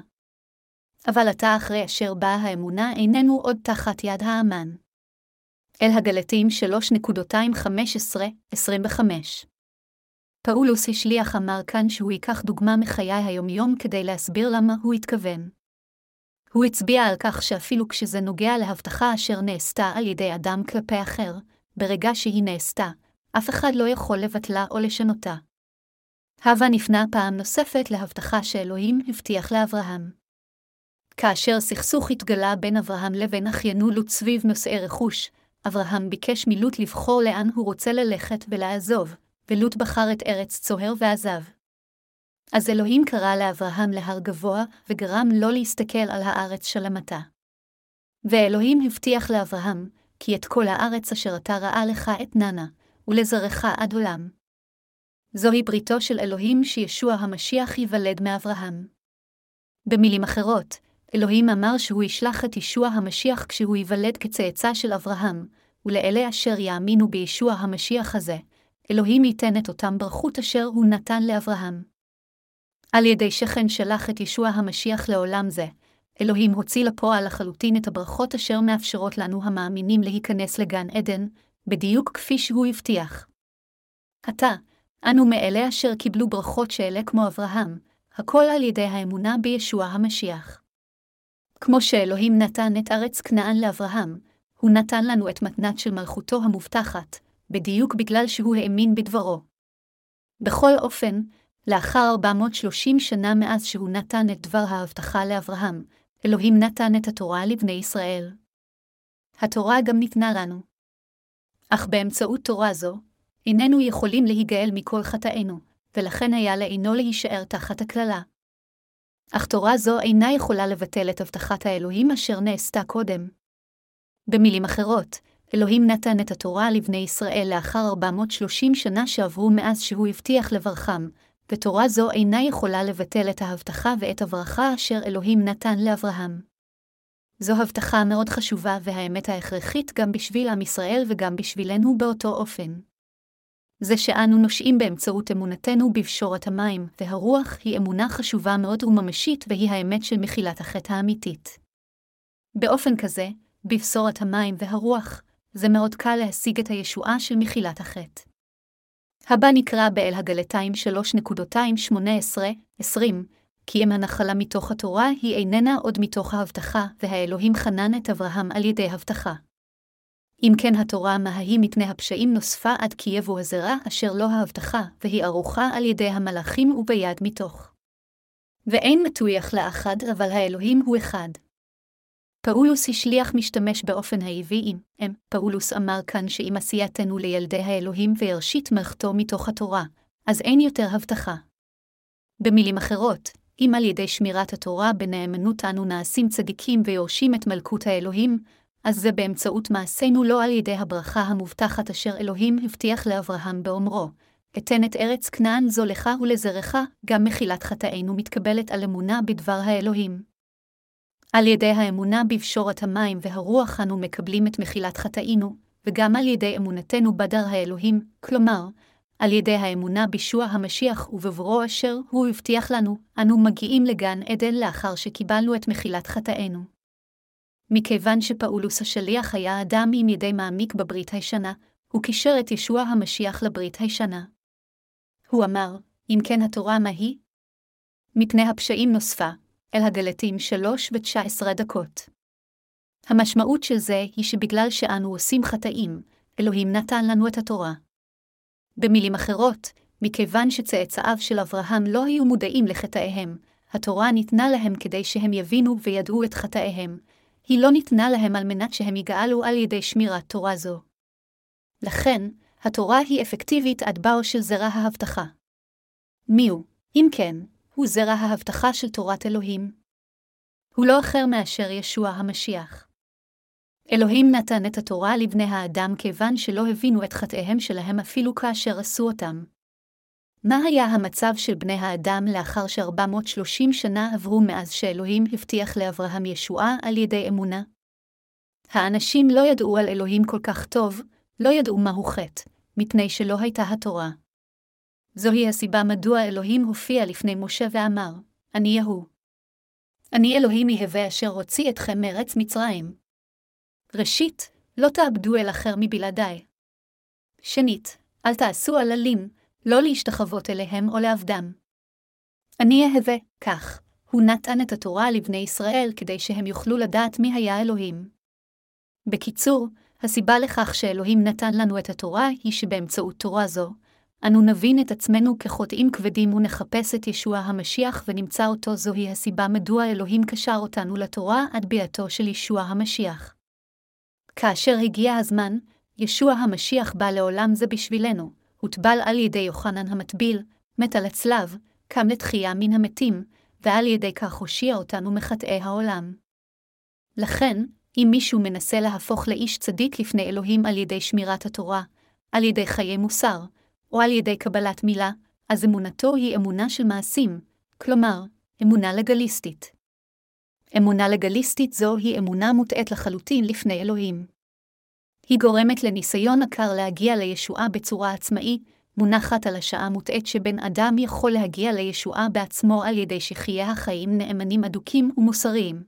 אבל עתה אחרי אשר באה האמונה איננו עוד תחת יד האמן. אל הגלתים 3.215-25 פאולוס השליח אמר כאן שהוא ייקח דוגמה מחיי היומיום כדי להסביר למה הוא התכוון. הוא הצביע על כך שאפילו כשזה נוגע להבטחה אשר נעשתה על ידי אדם כלפי אחר, ברגע שהיא נעשתה, אף אחד לא יכול לבטלה או לשנותה. הווה נפנה פעם נוספת להבטחה שאלוהים הבטיח לאברהם. כאשר סכסוך התגלה בין אברהם לבין אחיינו לוט סביב נושאי רכוש, אברהם ביקש מלוט לבחור לאן הוא רוצה ללכת ולעזוב, ולוט בחר את ארץ צוהר ועזב. אז אלוהים קרא לאברהם להר גבוה, וגרם לו להסתכל על הארץ שלמתה. ואלוהים הבטיח לאברהם, כי את כל הארץ אשר אתה ראה לך אתננה, ולזרעך עד עולם. זוהי בריתו של אלוהים שישוע המשיח ייוולד מאברהם. במילים אחרות, אלוהים אמר שהוא ישלח את ישוע המשיח כשהוא ייוולד כצאצא של אברהם, ולאלה אשר יאמינו בישוע המשיח הזה, אלוהים ייתן את אותם ברכות אשר הוא נתן לאברהם. על ידי שכן שלח את ישוע המשיח לעולם זה, אלוהים הוציא לפועל לחלוטין את הברכות אשר מאפשרות לנו המאמינים להיכנס לגן עדן, בדיוק כפי שהוא הבטיח. עתה, אנו מאלה אשר קיבלו ברכות שאלה כמו אברהם, הכל על ידי האמונה בישוע המשיח. כמו שאלוהים נתן את ארץ כנען לאברהם, הוא נתן לנו את מתנת של מלכותו המובטחת, בדיוק בגלל שהוא האמין בדברו. בכל אופן, לאחר 430 שנה מאז שהוא נתן את דבר ההבטחה לאברהם, אלוהים נתן את התורה לבני ישראל. התורה גם ניתנה לנו. אך באמצעות תורה זו, איננו יכולים להיגאל מכל חטאינו, ולכן היה לעינו להישאר תחת הקללה. אך תורה זו אינה יכולה לבטל את הבטחת האלוהים אשר נעשתה קודם. במילים אחרות, אלוהים נתן את התורה לבני ישראל לאחר 430 שנה שעברו מאז שהוא הבטיח לברכם, ותורה זו אינה יכולה לבטל את ההבטחה ואת הברכה אשר אלוהים נתן לאברהם. זו הבטחה מאוד חשובה והאמת ההכרחית גם בשביל עם ישראל וגם בשבילנו באותו אופן. זה שאנו נושעים באמצעות אמונתנו בפשורת המים, והרוח היא אמונה חשובה מאוד וממשית והיא האמת של מחילת החטא האמיתית. באופן כזה, בבשורת המים והרוח, זה מאוד קל להשיג את הישועה של מחילת החטא. הבא נקרא באל הגלתיים 3.218-20, כי אם הנחלה מתוך התורה היא איננה עוד מתוך ההבטחה, והאלוהים חנן את אברהם על ידי הבטחה. אם כן התורה מההיא מפני הפשעים נוספה עד כי יבוא הזרע אשר לא ההבטחה, והיא ערוכה על ידי המלאכים וביד מתוך. ואין מטויח לאחד, אבל האלוהים הוא אחד. פאולוס השליח משתמש באופן האיבי עם אם. פאולוס אמר כאן שאם עשייתנו לילדי האלוהים וירשית מלכתו מתוך התורה, אז אין יותר הבטחה. במילים אחרות, אם על ידי שמירת התורה בנאמנות אנו נעשים צדיקים ויורשים את מלכות האלוהים, אז זה באמצעות מעשינו לא על ידי הברכה המובטחת אשר אלוהים הבטיח לאברהם באומרו, אתן את ארץ כנען זו לך ולזרעך, גם מחילת חטאינו מתקבלת על אמונה בדבר האלוהים. על ידי האמונה בפשורת המים והרוח אנו מקבלים את מחילת חטאינו, וגם על ידי אמונתנו בדר האלוהים, כלומר, על ידי האמונה בישוע המשיח ובבורו אשר הוא הבטיח לנו, אנו מגיעים לגן עדן לאחר שקיבלנו את מחילת חטאינו. מכיוון שפאולוס השליח היה אדם עם ידי מעמיק בברית הישנה, הוא קישר את ישוע המשיח לברית הישנה. הוא אמר, אם כן התורה מה היא? מפני הפשעים נוספה, אל הגלתים שלוש ותשע עשרה דקות. המשמעות של זה היא שבגלל שאנו עושים חטאים, אלוהים נתן לנו את התורה. במילים אחרות, מכיוון שצאצאיו של אברהם לא היו מודעים לחטאיהם, התורה ניתנה להם כדי שהם יבינו וידעו את חטאיהם, היא לא ניתנה להם על מנת שהם יגאלו על ידי שמירת תורה זו. לכן, התורה היא אפקטיבית עד באו של זרע ההבטחה. מיהו, אם כן, הוא זרע ההבטחה של תורת אלוהים. הוא לא אחר מאשר ישוע המשיח. אלוהים נתן את התורה לבני האדם כיוון שלא הבינו את חטאיהם שלהם אפילו כאשר עשו אותם. מה היה המצב של בני האדם לאחר ש-430 שנה עברו מאז שאלוהים הבטיח לאברהם ישועה על ידי אמונה? האנשים לא ידעו על אלוהים כל כך טוב, לא ידעו מהו חטא, מפני שלא הייתה התורה. זוהי הסיבה מדוע אלוהים הופיע לפני משה ואמר, אני יהוא. אני אלוהים יהווה אשר הוציא אתכם מארץ מצרים. ראשית, לא תאבדו אל אחר מבלעדיי. שנית, אל תעשו עללים, לא להשתחוות אליהם או לעבדם. אני אהווה, כך, הוא נתן את התורה לבני ישראל כדי שהם יוכלו לדעת מי היה אלוהים. בקיצור, הסיבה לכך שאלוהים נתן לנו את התורה היא שבאמצעות תורה זו, אנו נבין את עצמנו כחוטאים כבדים ונחפש את ישוע המשיח ונמצא אותו זוהי הסיבה מדוע אלוהים קשר אותנו לתורה עד ביאתו של ישוע המשיח. כאשר הגיע הזמן, ישוע המשיח בא לעולם זה בשבילנו, הוטבל על ידי יוחנן המטביל, מת על הצלב, קם לתחייה מן המתים, ועל ידי כך הושיע אותנו מחטאי העולם. לכן, אם מישהו מנסה להפוך לאיש צדיק לפני אלוהים על ידי שמירת התורה, על ידי חיי מוסר, או על ידי קבלת מילה, אז אמונתו היא אמונה של מעשים, כלומר, אמונה לגליסטית. אמונה לגליסטית זו היא אמונה מוטעית לחלוטין לפני אלוהים. היא גורמת לניסיון עקר להגיע לישועה בצורה עצמאי, מונחת על השעה מוטעית שבן אדם יכול להגיע לישועה בעצמו על ידי שחיי החיים נאמנים אדוקים ומוסריים.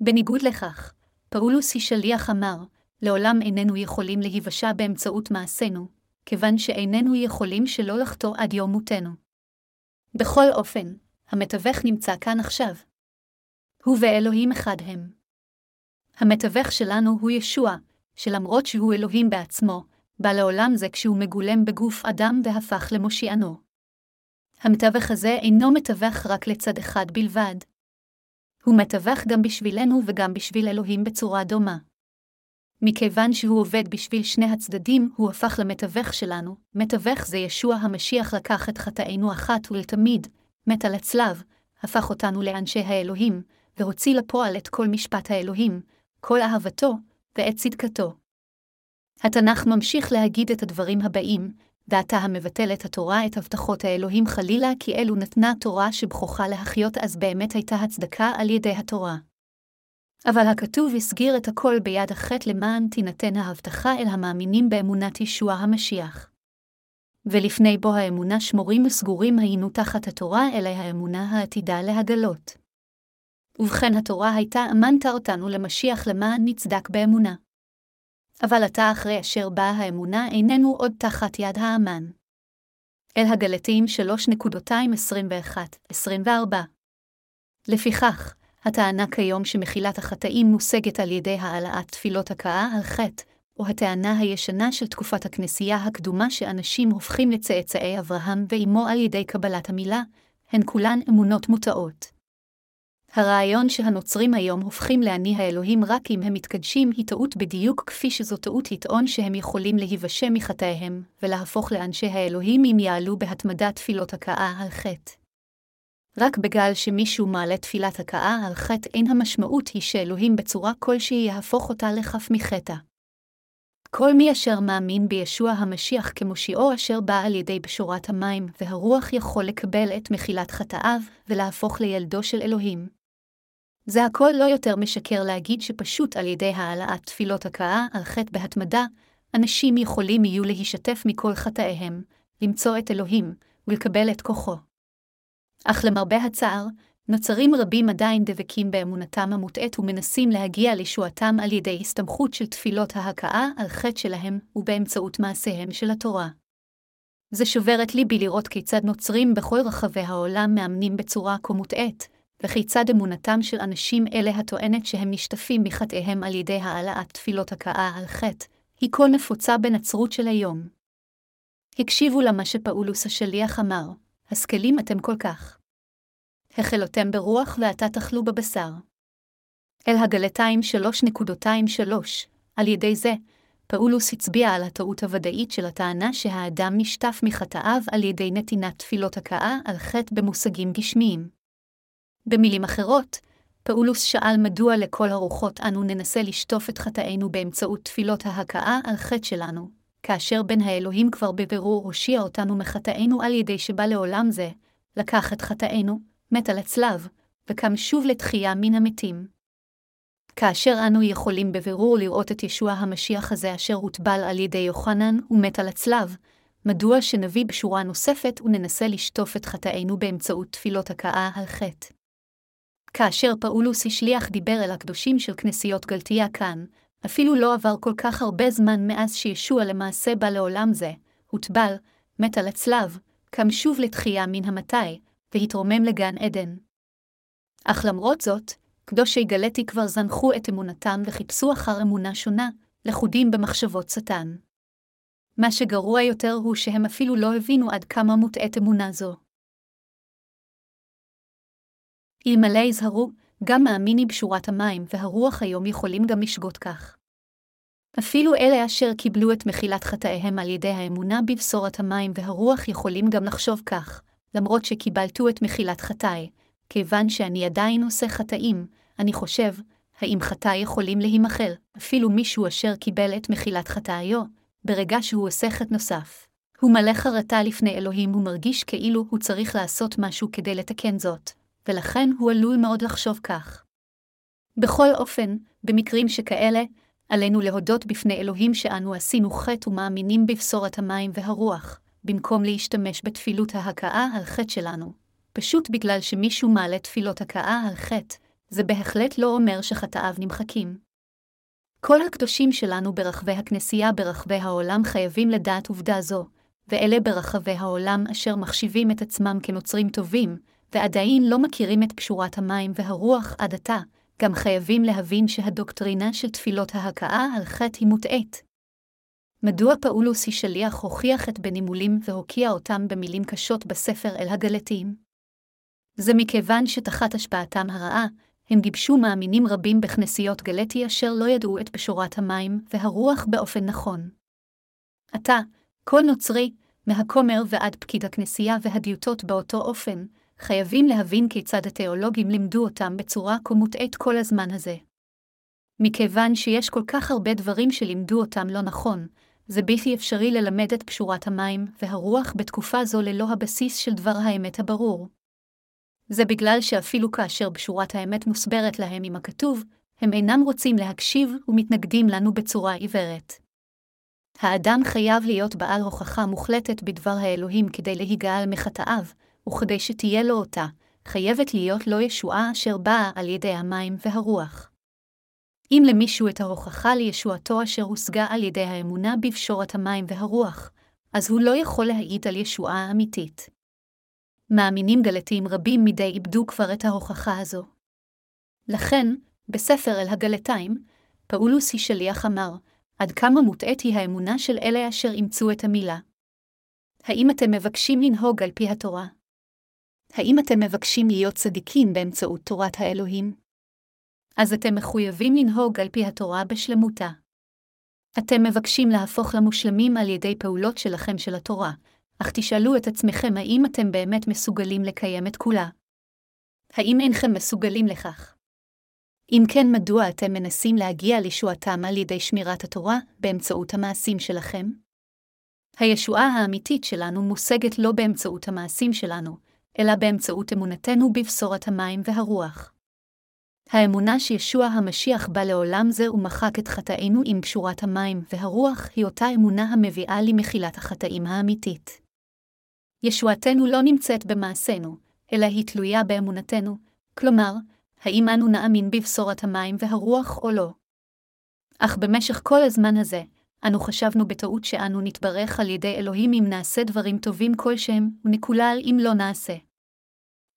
בניגוד לכך, פאולוס שליח אמר, לעולם איננו יכולים להיוושע באמצעות מעשינו, כיוון שאיננו יכולים שלא לחטוא עד יום מותנו. בכל אופן, המתווך נמצא כאן עכשיו. הוא ואלוהים אחד הם. המתווך שלנו הוא ישוע, שלמרות שהוא אלוהים בעצמו, בא לעולם זה כשהוא מגולם בגוף אדם והפך למושיענו. המתווך הזה אינו מתווך רק לצד אחד בלבד. הוא מתווך גם בשבילנו וגם בשביל אלוהים בצורה דומה. מכיוון שהוא עובד בשביל שני הצדדים, הוא הפך למתווך שלנו. מתווך זה ישוע המשיח לקח את חטאינו אחת ולתמיד, מת על הצלב, הפך אותנו לאנשי האלוהים, והוציא לפועל את כל משפט האלוהים, כל אהבתו, ואת צדקתו. התנ"ך ממשיך להגיד את הדברים הבאים, ועתה המבטל את התורה את הבטחות האלוהים חלילה כי אלו נתנה תורה שבכוחה להחיות אז באמת הייתה הצדקה על ידי התורה. אבל הכתוב הסגיר את הכל ביד החטא למען תינתן ההבטחה אל המאמינים באמונת ישוע המשיח. ולפני בו האמונה שמורים וסגורים היינו תחת התורה, אלא האמונה העתידה להגלות. ובכן התורה הייתה אמנת אותנו למשיח למען נצדק באמונה. אבל עתה אחרי אשר באה האמונה איננו עוד תחת יד האמן. אל הגלתיים 3.21-24 לפיכך, הטענה כיום שמחילת החטאים מושגת על ידי העלאת תפילות הכאה על חטא, או הטענה הישנה של תקופת הכנסייה הקדומה שאנשים הופכים לצאצאי אברהם ואימו על ידי קבלת המילה, הן כולן אמונות מוטעות. הרעיון שהנוצרים היום הופכים לעני האלוהים רק אם הם מתקדשים היא טעות בדיוק כפי שזו טעות לטעון שהם יכולים להיוושע מחטאיהם, ולהפוך לאנשי האלוהים אם יעלו בהתמדת תפילות הכאה על חטא. רק בגלל שמישהו מעלה תפילת הכאה על חטא אין המשמעות היא שאלוהים בצורה כלשהי יהפוך אותה לחף מחטא. כל מי אשר מאמין בישוע המשיח כמושיעו אשר בא על ידי בשורת המים והרוח יכול לקבל את מחילת חטאיו ולהפוך לילדו של אלוהים. זה הכל לא יותר משקר להגיד שפשוט על ידי העלאת תפילות הכאה על חטא בהתמדה, אנשים יכולים יהיו להישתף מכל חטאיהם, למצוא את אלוהים, ולקבל את כוחו. אך למרבה הצער, נוצרים רבים עדיין דבקים באמונתם המוטעית ומנסים להגיע לישועתם על ידי הסתמכות של תפילות ההכאה על חטא שלהם ובאמצעות מעשיהם של התורה. זה שובר את ליבי לראות כיצד נוצרים בכל רחבי העולם מאמנים בצורה כה מוטעית, וכיצד אמונתם של אנשים אלה הטוענת שהם נשטפים מחטאיהם על ידי העלאת תפילות הכאה על חטא, היא כה נפוצה בנצרות של היום. הקשיבו למה שפאולוס השליח אמר, השכלים אתם כל כך. החלותם ברוח ועתה תאכלו בבשר. אל הגלתיים 3.23, על ידי זה, פאולוס הצביע על הטעות הוודאית של הטענה שהאדם נשטף מחטאיו על ידי נתינת תפילות הכאה על חטא במושגים גשמיים. במילים אחרות, פאולוס שאל מדוע לכל הרוחות אנו ננסה לשטוף את חטאינו באמצעות תפילות ההכאה על חטא שלנו, כאשר בן האלוהים כבר בבירור הושיע אותנו מחטאינו על ידי שבא לעולם זה, לקח את חטאינו, מת על הצלב, וקם שוב לתחייה מן המתים. כאשר אנו יכולים בבירור לראות את ישוע המשיח הזה אשר הוטבל על ידי יוחנן ומת על הצלב, מדוע שנביא בשורה נוספת וננסה לשטוף את חטאינו באמצעות תפילות הכאה על חטא? כאשר פאולוס השליח דיבר אל הקדושים של כנסיות גלתיה כאן, אפילו לא עבר כל כך הרבה זמן מאז שישוע למעשה בא לעולם זה, הוטבל, מת על הצלב, קם שוב לתחייה מן המתי, והתרומם לגן עדן. אך למרות זאת, קדושי גלתי כבר זנחו את אמונתם וחיפשו אחר אמונה שונה, לכודים במחשבות שטן. מה שגרוע יותר הוא שהם אפילו לא הבינו עד כמה מוטעית אמונה זו. אלמלא יזהרו, גם מאמיני בשורת המים והרוח היום יכולים גם לשגות כך. אפילו אלה אשר קיבלו את מחילת חטאיהם על ידי האמונה בבשורת המים והרוח יכולים גם לחשוב כך, למרות שקיבלתו את מחילת חטאי, כיוון שאני עדיין עושה חטאים, אני חושב, האם חטאי יכולים להימחל, אפילו מישהו אשר קיבל את מחילת חטאיו, ברגע שהוא עושה חטא נוסף. הוא מלא חרטה לפני אלוהים ומרגיש כאילו הוא צריך לעשות משהו כדי לתקן זאת, ולכן הוא עלול מאוד לחשוב כך. בכל אופן, במקרים שכאלה, עלינו להודות בפני אלוהים שאנו עשינו חטא ומאמינים בבשורת המים והרוח, במקום להשתמש בתפילות ההכאה על חטא שלנו. פשוט בגלל שמישהו מעלה תפילות הכאה על חטא, זה בהחלט לא אומר שחטאיו נמחקים. כל הקדושים שלנו ברחבי הכנסייה ברחבי העולם חייבים לדעת עובדה זו, ואלה ברחבי העולם אשר מחשיבים את עצמם כנוצרים טובים, ועדיין לא מכירים את פשורת המים והרוח עד עתה, גם חייבים להבין שהדוקטרינה של תפילות ההכאה על חטא היא מוטעית. מדוע פאולוס היא שליח הוכיח את בנימולים והוקיע אותם במילים קשות בספר אל הגלתיים? זה מכיוון שתחת השפעתם הרעה, הם גיבשו מאמינים רבים בכנסיות גלטי אשר לא ידעו את בשורת המים והרוח באופן נכון. עתה, כל נוצרי, מהכומר ועד פקיד הכנסייה והדיוטות באותו אופן, חייבים להבין כיצד התיאולוגים לימדו אותם בצורה כה מוטעית כל הזמן הזה. מכיוון שיש כל כך הרבה דברים שלימדו אותם לא נכון, זה בלתי אפשרי ללמד את פשורת המים והרוח בתקופה זו ללא הבסיס של דבר האמת הברור. זה בגלל שאפילו כאשר בשורת האמת מוסברת להם עם הכתוב, הם אינם רוצים להקשיב ומתנגדים לנו בצורה עיוורת. האדם חייב להיות בעל הוכחה מוחלטת בדבר האלוהים כדי להיגאל מחטאיו, וכדי שתהיה לו אותה, חייבת להיות לו ישועה אשר באה על ידי המים והרוח. אם למישהו את ההוכחה לישועתו אשר הושגה על ידי האמונה בפשורת המים והרוח, אז הוא לא יכול להעיד על ישועה אמיתית. מאמינים גלתיים רבים מדי איבדו כבר את ההוכחה הזו. לכן, בספר אל הגלתיים, פאולוס היא שליח אמר, עד כמה מוטעית היא האמונה של אלה אשר אימצו את המילה. האם אתם מבקשים לנהוג על פי התורה? האם אתם מבקשים להיות צדיקים באמצעות תורת האלוהים? אז אתם מחויבים לנהוג על פי התורה בשלמותה. אתם מבקשים להפוך למושלמים על ידי פעולות שלכם של התורה, אך תשאלו את עצמכם האם אתם באמת מסוגלים לקיים את כולה. האם אינכם מסוגלים לכך? אם כן, מדוע אתם מנסים להגיע לישועתם על ידי שמירת התורה באמצעות המעשים שלכם? הישועה האמיתית שלנו מושגת לא באמצעות המעשים שלנו, אלא באמצעות אמונתנו בבשורת המים והרוח. האמונה שישוע המשיח בא לעולם זה ומחק את חטאינו עם קשורת המים והרוח היא אותה אמונה המביאה למחילת החטאים האמיתית. ישועתנו לא נמצאת במעשינו, אלא היא תלויה באמונתנו, כלומר, האם אנו נאמין בבשורת המים והרוח או לא. אך במשך כל הזמן הזה, אנו חשבנו בטעות שאנו נתברך על ידי אלוהים אם נעשה דברים טובים כלשהם, ונקולל אם לא נעשה.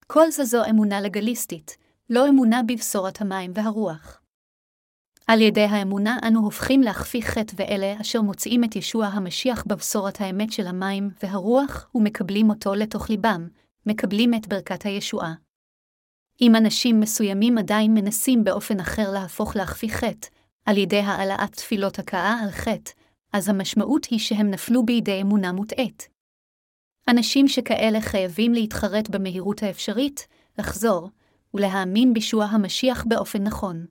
כל זה זו אמונה לגליסטית, לא אמונה בבשורת המים והרוח. על ידי האמונה אנו הופכים להכפיא חטא ואלה אשר מוצאים את ישוע המשיח בבשורת האמת של המים והרוח ומקבלים אותו לתוך ליבם, מקבלים את ברכת הישועה. אם אנשים מסוימים עדיין מנסים באופן אחר להפוך להכפיא חטא, על ידי העלאת תפילות הכאה על חטא, אז המשמעות היא שהם נפלו בידי אמונה מוטעית. אנשים שכאלה חייבים להתחרט במהירות האפשרית, לחזור, ולהאמין בישוע המשיח באופן נכון.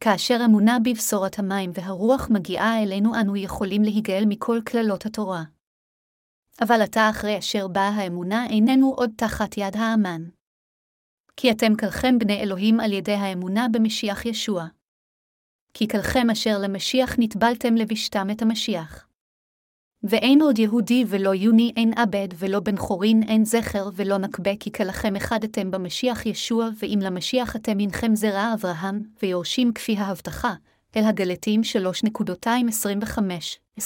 כאשר אמונה בבשורת המים והרוח מגיעה אלינו, אנו יכולים להיגאל מכל קללות התורה. אבל עתה אחרי אשר באה האמונה, איננו עוד תחת יד האמן. כי אתם כלכם בני אלוהים על ידי האמונה במשיח ישוע. כי כלכם אשר למשיח נטבלתם לבשתם את המשיח. ואין עוד יהודי ולא יוני אין עבד ולא בן חורין אין זכר ולא נקבה כי כלכם אחד אתם במשיח ישוע ואם למשיח אתם הנכם זרע אברהם, ויורשים כפי ההבטחה, אל הגלתים 3.25-29.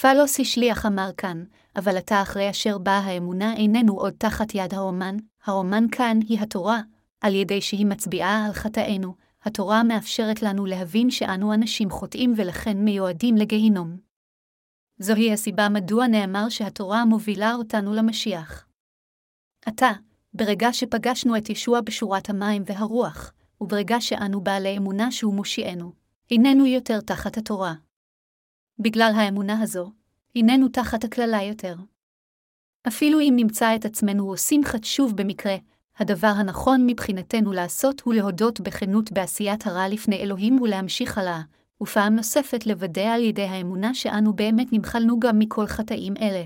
פלוס השליח אמר כאן, אבל עתה אחרי אשר באה האמונה איננו עוד תחת יד האומן, האומן כאן היא התורה, על ידי שהיא מצביעה על חטאינו, התורה מאפשרת לנו להבין שאנו אנשים חוטאים ולכן מיועדים לגיהינום. זוהי הסיבה מדוע נאמר שהתורה מובילה אותנו למשיח. עתה, ברגע שפגשנו את ישוע בשורת המים והרוח, וברגע שאנו בעלי אמונה שהוא מושיענו, איננו יותר תחת התורה. בגלל האמונה הזו, איננו תחת הקללה יותר. אפילו אם נמצא את עצמנו עושים חט שוב במקרה, הדבר הנכון מבחינתנו לעשות הוא להודות בכנות בעשיית הרע לפני אלוהים ולהמשיך הלאה, ופעם נוספת לוודא על ידי האמונה שאנו באמת נמחלנו גם מכל חטאים אלה.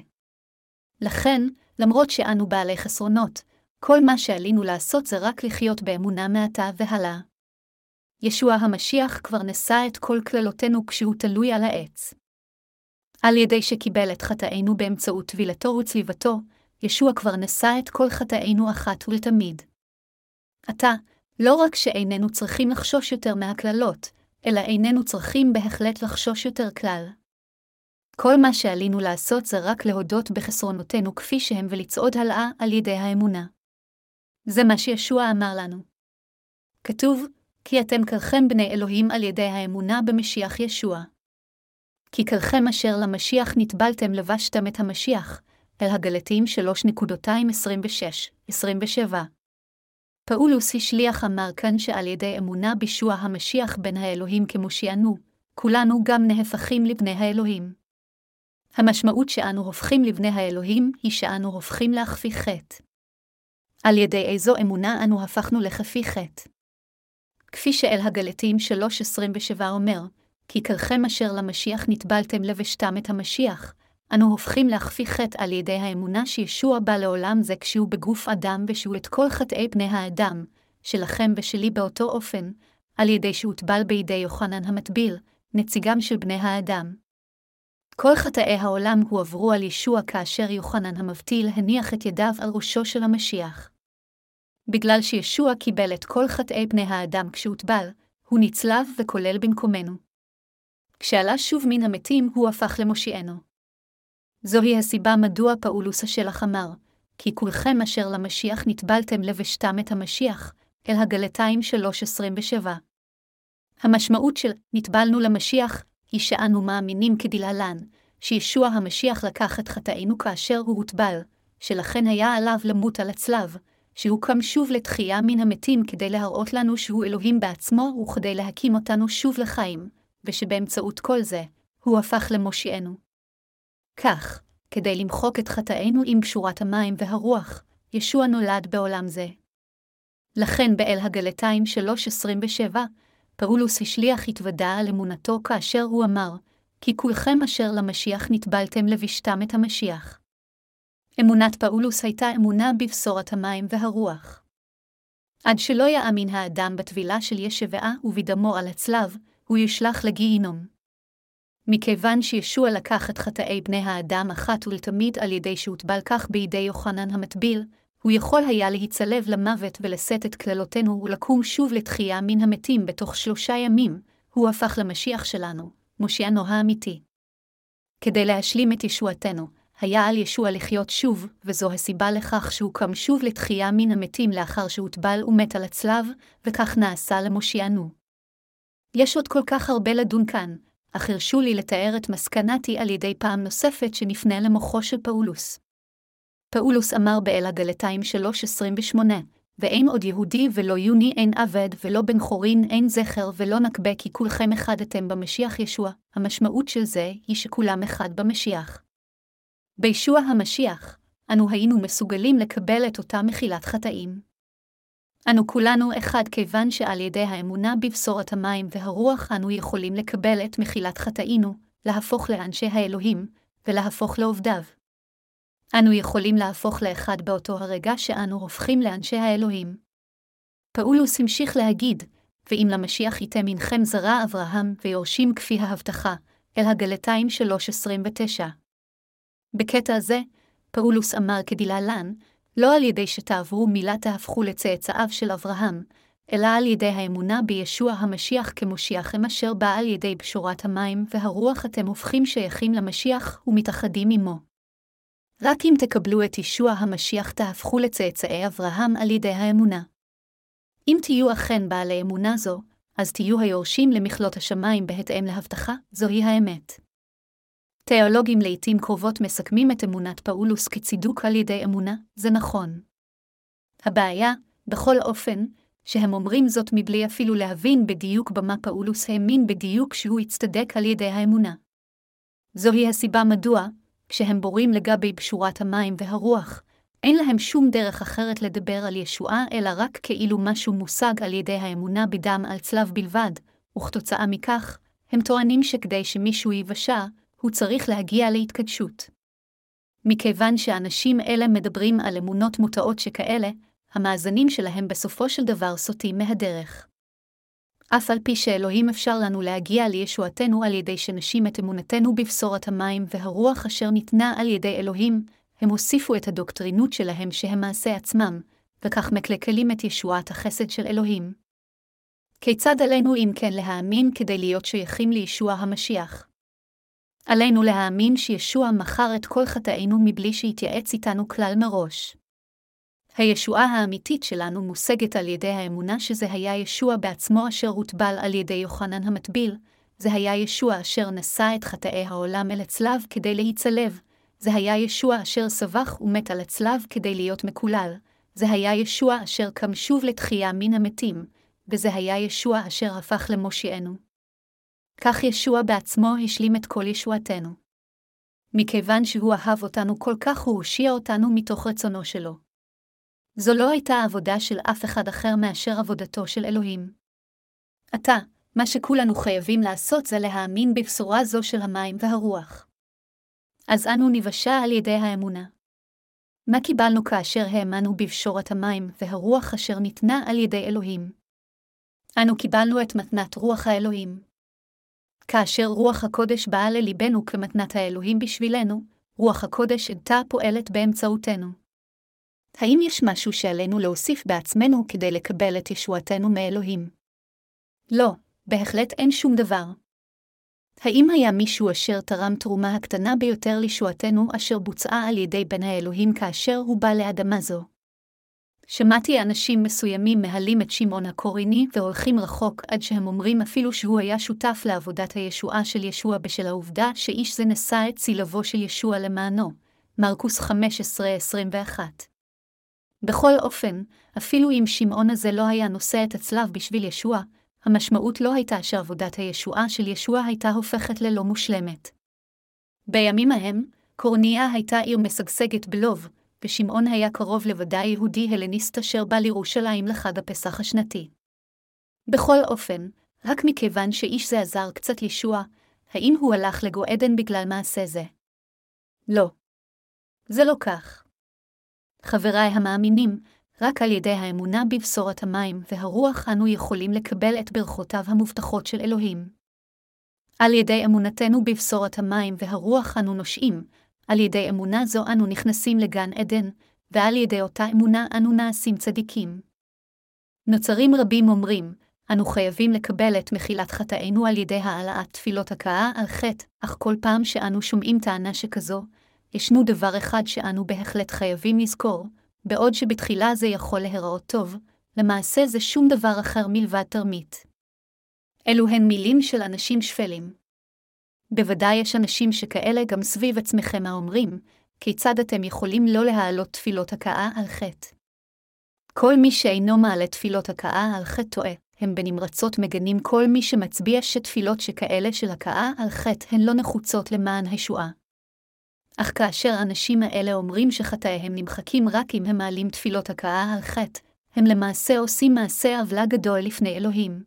לכן, למרות שאנו בעלי חסרונות, כל מה שעלינו לעשות זה רק לחיות באמונה מעתה והלאה. ישוע המשיח כבר נשא את כל קללותינו כשהוא תלוי על העץ. על ידי שקיבל את חטאינו באמצעות טבילתו וצליבתו, ישוע כבר נשא את כל חטאינו אחת ולתמיד. עתה, לא רק שאיננו צריכים לחשוש יותר מהקללות, אלא איננו צריכים בהחלט לחשוש יותר כלל. כל מה שעלינו לעשות זה רק להודות בחסרונותינו כפי שהם ולצעוד הלאה על ידי האמונה. זה מה שישוע אמר לנו. כתוב, כי אתם כלכם בני אלוהים על ידי האמונה במשיח ישוע. כי כלכם אשר למשיח נטבלתם לבשתם את המשיח, אל הגלתים 3.26-27. פאולוס השליח אמר כאן שעל ידי אמונה בישוע המשיח בן האלוהים כמושיענו, כולנו גם נהפכים לבני האלוהים. המשמעות שאנו הופכים לבני האלוהים היא שאנו הופכים להכפי חטא. על ידי איזו אמונה אנו הפכנו לכפי חטא. כפי שאל הגלתים 3.27 אומר, כי כלכם אשר למשיח נטבלתם לבשתם את המשיח, אנו הופכים להכפי חטא על ידי האמונה שישוע בא לעולם זה כשהוא בגוף אדם ושהוא את כל חטאי בני האדם, שלכם ושלי באותו אופן, על ידי שהוטבל בידי יוחנן המטביל, נציגם של בני האדם. כל חטאי העולם הועברו על ישוע כאשר יוחנן המבטיל הניח את ידיו על ראשו של המשיח. בגלל שישוע קיבל את כל חטאי בני האדם כשהוטבל, הוא נצלב וכולל במקומנו. כשעלה שוב מן המתים, הוא הפך למושיענו. זוהי הסיבה מדוע פאולוס השלח אמר, כי כולכם אשר למשיח נטבלתם לבשתם את המשיח, אל הגלתיים 3.27. המשמעות של נטבלנו למשיח היא שאנו מאמינים כדלהלן, שישוע המשיח לקח את חטאינו כאשר הוא הוטבל, שלכן היה עליו למות על הצלב, שהוא קם שוב לתחייה מן המתים כדי להראות לנו שהוא אלוהים בעצמו וכדי להקים אותנו שוב לחיים, ושבאמצעות כל זה, הוא הפך למושיענו. כך, כדי למחוק את חטאינו עם פשורת המים והרוח, ישוע נולד בעולם זה. לכן באל הגלתיים 3.27, פאולוס השליח התוודה על אמונתו כאשר הוא אמר, כי כולכם אשר למשיח נטבלתם לבשתם את המשיח. אמונת פאולוס הייתה אמונה בבשורת המים והרוח. עד שלא יאמין האדם בטבילה של ישבעה ובדמו על הצלב, הוא ישלח לגיהינום. מכיוון שישוע לקח את חטאי בני האדם אחת ולתמיד על ידי שהוטבל כך בידי יוחנן המטביל, הוא יכול היה להיצלב למוות ולשאת את קללותינו ולקום שוב לתחייה מן המתים בתוך שלושה ימים, הוא הפך למשיח שלנו, מושיענו האמיתי. כדי להשלים את ישועתנו, היה על ישוע לחיות שוב, וזו הסיבה לכך שהוא קם שוב לתחייה מן המתים לאחר שהוטבל ומת על הצלב, וכך נעשה למושיענו. יש עוד כל כך הרבה לדון כאן, אך הרשו לי לתאר את מסקנתי על ידי פעם נוספת שנפנה למוחו של פאולוס. פאולוס אמר באל הגלתיים 3.28, ואין עוד יהודי ולא יוני אין עבד ולא בן חורין אין זכר ולא נקבה כי כולכם אחד אתם במשיח ישוע, המשמעות של זה היא שכולם אחד במשיח. בישוע המשיח, אנו היינו מסוגלים לקבל את אותה מחילת חטאים. אנו כולנו אחד כיוון שעל ידי האמונה בבשורת המים והרוח אנו יכולים לקבל את מחילת חטאינו, להפוך לאנשי האלוהים, ולהפוך לעובדיו. אנו יכולים להפוך לאחד באותו הרגע שאנו הופכים לאנשי האלוהים. פאולוס המשיך להגיד, ואם למשיח ייתם עמכם זרע אברהם ויורשים כפי ההבטחה, אל הגלתיים 3.29. בקטע זה, פאולוס אמר כדלהלן, לא על ידי שתעברו מילה תהפכו לצאצאיו של אברהם, אלא על ידי האמונה בישוע המשיח כמושיעכם אשר בא על ידי בשורת המים והרוח אתם הופכים שייכים למשיח ומתאחדים עמו. רק אם תקבלו את ישוע המשיח תהפכו לצאצאי אברהם על ידי האמונה. אם תהיו אכן בעלי אמונה זו, אז תהיו היורשים למכלות השמיים בהתאם להבטחה, זוהי האמת. תיאולוגים לעתים קרובות מסכמים את אמונת פאולוס כצידוק על ידי אמונה, זה נכון. הבעיה, בכל אופן, שהם אומרים זאת מבלי אפילו להבין בדיוק במה פאולוס האמין בדיוק שהוא יצטדק על ידי האמונה. זוהי הסיבה מדוע, כשהם בורים לגבי בשורת המים והרוח, אין להם שום דרך אחרת לדבר על ישועה אלא רק כאילו משהו מושג על ידי האמונה בדם על צלב בלבד, וכתוצאה מכך, הם טוענים שכדי שמישהו ייוושע, הוא צריך להגיע להתקדשות. מכיוון שאנשים אלה מדברים על אמונות מוטעות שכאלה, המאזנים שלהם בסופו של דבר סוטים מהדרך. אף על פי שאלוהים אפשר לנו להגיע לישועתנו על ידי שנשים את אמונתנו בבשורת המים והרוח אשר ניתנה על ידי אלוהים, הם הוסיפו את הדוקטרינות שלהם שהם מעשה עצמם, וכך מקלקלים את ישועת החסד של אלוהים. כיצד עלינו אם כן להאמין כדי להיות שייכים לישוע המשיח? עלינו להאמין שישוע מכר את כל חטאינו מבלי שהתייעץ איתנו כלל מראש. הישועה האמיתית שלנו מושגת על ידי האמונה שזה היה ישוע בעצמו אשר הוטבל על ידי יוחנן המטביל, זה היה ישוע אשר נשא את חטאי העולם אל הצלב כדי להיצלב, זה היה ישוע אשר סבך ומת על הצלב כדי להיות מקולל, זה היה ישוע אשר קם שוב לתחייה מן המתים, וזה היה ישוע אשר הפך למושיענו. כך ישוע בעצמו השלים את כל ישועתנו. מכיוון שהוא אהב אותנו כל כך הוא הושיע אותנו מתוך רצונו שלו. זו לא הייתה עבודה של אף אחד אחר מאשר עבודתו של אלוהים. עתה, מה שכולנו חייבים לעשות זה להאמין בבשורה זו של המים והרוח. אז אנו ניוושע על ידי האמונה. מה קיבלנו כאשר האמנו בבשורת המים והרוח אשר ניתנה על ידי אלוהים? אנו קיבלנו את מתנת רוח האלוהים. כאשר רוח הקודש באה לליבנו כמתנת האלוהים בשבילנו, רוח הקודש עדתה פועלת באמצעותנו. האם יש משהו שעלינו להוסיף בעצמנו כדי לקבל את ישועתנו מאלוהים? לא, בהחלט אין שום דבר. האם היה מישהו אשר תרם תרומה הקטנה ביותר לישועתנו אשר בוצעה על ידי בן האלוהים כאשר הוא בא לאדמה זו? שמעתי אנשים מסוימים מהלים את שמעון הקוריני והולכים רחוק עד שהם אומרים אפילו שהוא היה שותף לעבודת הישועה של ישוע בשל העובדה שאיש זה נשא את צילבו של ישוע למענו. מרקוס 15-21 בכל אופן, אפילו אם שמעון הזה לא היה נושא את הצלב בשביל ישוע, המשמעות לא הייתה שעבודת הישועה של ישוע הייתה הופכת ללא מושלמת. בימים ההם, קורניה הייתה עיר משגשגת בלוב, ושמעון היה קרוב לוודאי יהודי הלניסט אשר בא לירושלים לחג הפסח השנתי. בכל אופן, רק מכיוון שאיש זה עזר קצת ישוע, האם הוא הלך לגו עדן בגלל מעשה זה? לא. זה לא כך. חבריי המאמינים, רק על ידי האמונה בבשורת המים והרוח אנו יכולים לקבל את ברכותיו המובטחות של אלוהים. על ידי אמונתנו בבשורת המים והרוח אנו נושעים, על ידי אמונה זו אנו נכנסים לגן עדן, ועל ידי אותה אמונה אנו נעשים צדיקים. נוצרים רבים אומרים, אנו חייבים לקבל את מחילת חטאינו על ידי העלאת תפילות הכאה על חטא, אך כל פעם שאנו שומעים טענה שכזו, ישנו דבר אחד שאנו בהחלט חייבים לזכור, בעוד שבתחילה זה יכול להיראות טוב, למעשה זה שום דבר אחר מלבד תרמית. אלו הן מילים של אנשים שפלים. בוודאי יש אנשים שכאלה גם סביב עצמכם האומרים, כיצד אתם יכולים לא להעלות תפילות הכאה על חטא? כל מי שאינו מעלה תפילות הכאה על חטא טועה, הם בנמרצות מגנים כל מי שמצביע שתפילות שכאלה של הכאה על חטא הן לא נחוצות למען הישועה. אך כאשר האנשים האלה אומרים שחטאיהם נמחקים רק אם הם מעלים תפילות הכאה על חטא, הם למעשה עושים מעשה עוולה גדול לפני אלוהים.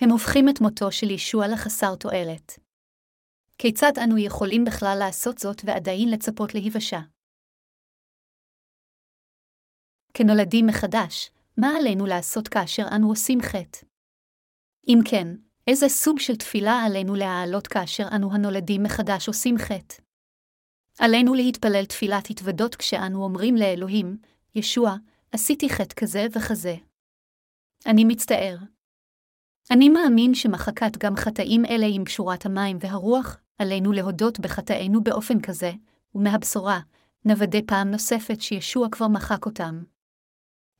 הם הופכים את מותו של ישוע לחסר תועלת. כיצד אנו יכולים בכלל לעשות זאת ועדיין לצפות להיוושע? כנולדים מחדש, מה עלינו לעשות כאשר אנו עושים חטא? אם כן, איזה סוג של תפילה עלינו להעלות כאשר אנו הנולדים מחדש עושים חטא? עלינו להתפלל תפילת התוודות כשאנו אומרים לאלוהים, ישוע, עשיתי חטא כזה וכזה. אני מצטער. אני מאמין שמחקת גם חטאים אלה עם פשורת המים והרוח, עלינו להודות בחטאינו באופן כזה, ומהבשורה, נוודא פעם נוספת שישוע כבר מחק אותם.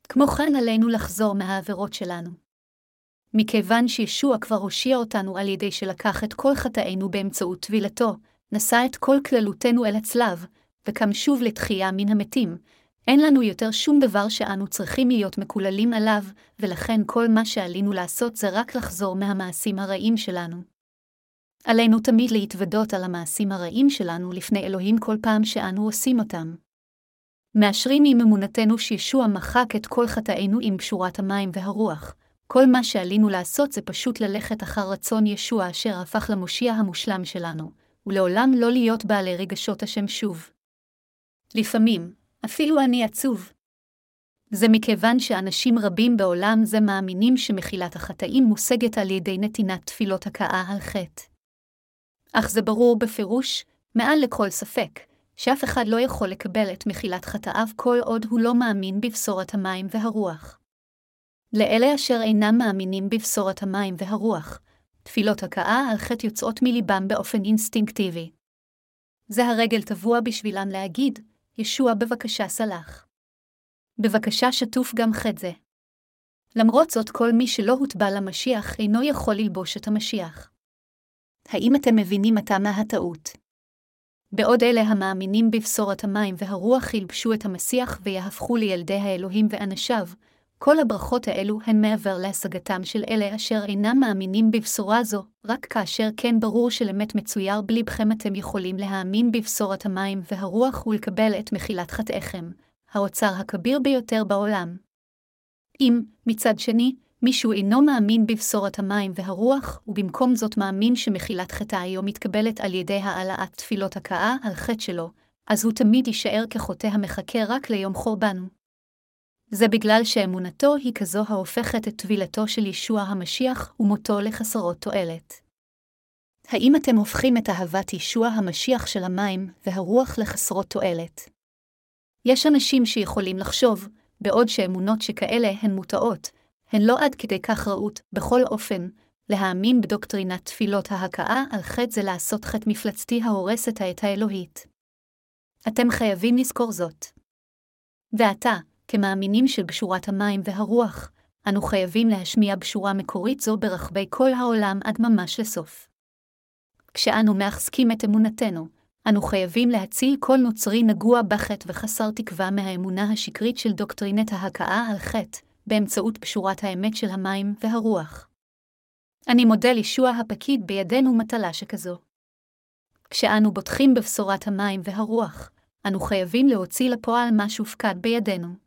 כמו כן עלינו לחזור מהעבירות שלנו. מכיוון שישוע כבר הושיע אותנו על ידי שלקח את כל חטאינו באמצעות טבילתו, נשא את כל כללותנו אל הצלב, וקם שוב לתחייה מן המתים, אין לנו יותר שום דבר שאנו צריכים להיות מקוללים עליו, ולכן כל מה שעלינו לעשות זה רק לחזור מהמעשים הרעים שלנו. עלינו תמיד להתוודות על המעשים הרעים שלנו לפני אלוהים כל פעם שאנו עושים אותם. מאשרים עם אמונתנו שישוע מחק את כל חטאינו עם פשורת המים והרוח. כל מה שעלינו לעשות זה פשוט ללכת אחר רצון ישוע אשר הפך למושיע המושלם שלנו, ולעולם לא להיות בעלי רגשות השם שוב. לפעמים, אפילו אני עצוב. זה מכיוון שאנשים רבים בעולם זה מאמינים שמחילת החטאים מושגת על ידי נתינת תפילות הכאה על חטא. אך זה ברור בפירוש, מעל לכל ספק, שאף אחד לא יכול לקבל את מחילת חטאיו כל עוד הוא לא מאמין בבשורת המים והרוח. לאלה אשר אינם מאמינים בבשורת המים והרוח, תפילות הכאה על חטא יוצאות מליבם באופן אינסטינקטיבי. זה הרגל טבוע בשבילם להגיד, ישוע בבקשה סלח. בבקשה שטוף גם חטא זה. למרות זאת, כל מי שלא הוטבע למשיח אינו יכול ללבוש את המשיח. האם אתם מבינים עתה מה הטעות? בעוד אלה המאמינים בבשורת המים והרוח ילבשו את המסיח ויהפכו לילדי האלוהים ואנשיו, כל הברכות האלו הן מעבר להשגתם של אלה אשר אינם מאמינים בבשורה זו, רק כאשר כן ברור של אמת מצויר בלבכם אתם יכולים להאמין בבשורת המים והרוח ולקבל את מחילת חטאיכם, האוצר הכביר ביותר בעולם. אם, מצד שני, מישהו אינו מאמין בבשורת המים והרוח, ובמקום זאת מאמין שמחילת חטאיו מתקבלת על ידי העלאת תפילות הכאה על חטא שלו, אז הוא תמיד יישאר כחוטא המחכה רק ליום חורבן. זה בגלל שאמונתו היא כזו ההופכת את טבילתו של ישוע המשיח ומותו לחסרות תועלת. האם אתם הופכים את אהבת ישוע המשיח של המים והרוח לחסרות תועלת? יש אנשים שיכולים לחשוב, בעוד שאמונות שכאלה הן מוטעות, הן לא עד כדי כך רעות, בכל אופן, להאמין בדוקטרינת תפילות ההכאה על חטא זה לעשות חטא מפלצתי ההורס את העת האלוהית. אתם חייבים לזכור זאת. ועתה, כמאמינים של בשורת המים והרוח, אנו חייבים להשמיע בשורה מקורית זו ברחבי כל העולם עד ממש לסוף. כשאנו מחזקים את אמונתנו, אנו חייבים להציל כל נוצרי נגוע בחטא וחסר תקווה מהאמונה השקרית של דוקטרינת ההכאה על חטא, באמצעות בשורת האמת של המים והרוח. אני מודה לישוע הפקיד בידינו מטלה שכזו. כשאנו בוטחים בבשורת המים והרוח, אנו חייבים להוציא לפועל מה שהופקד בידינו.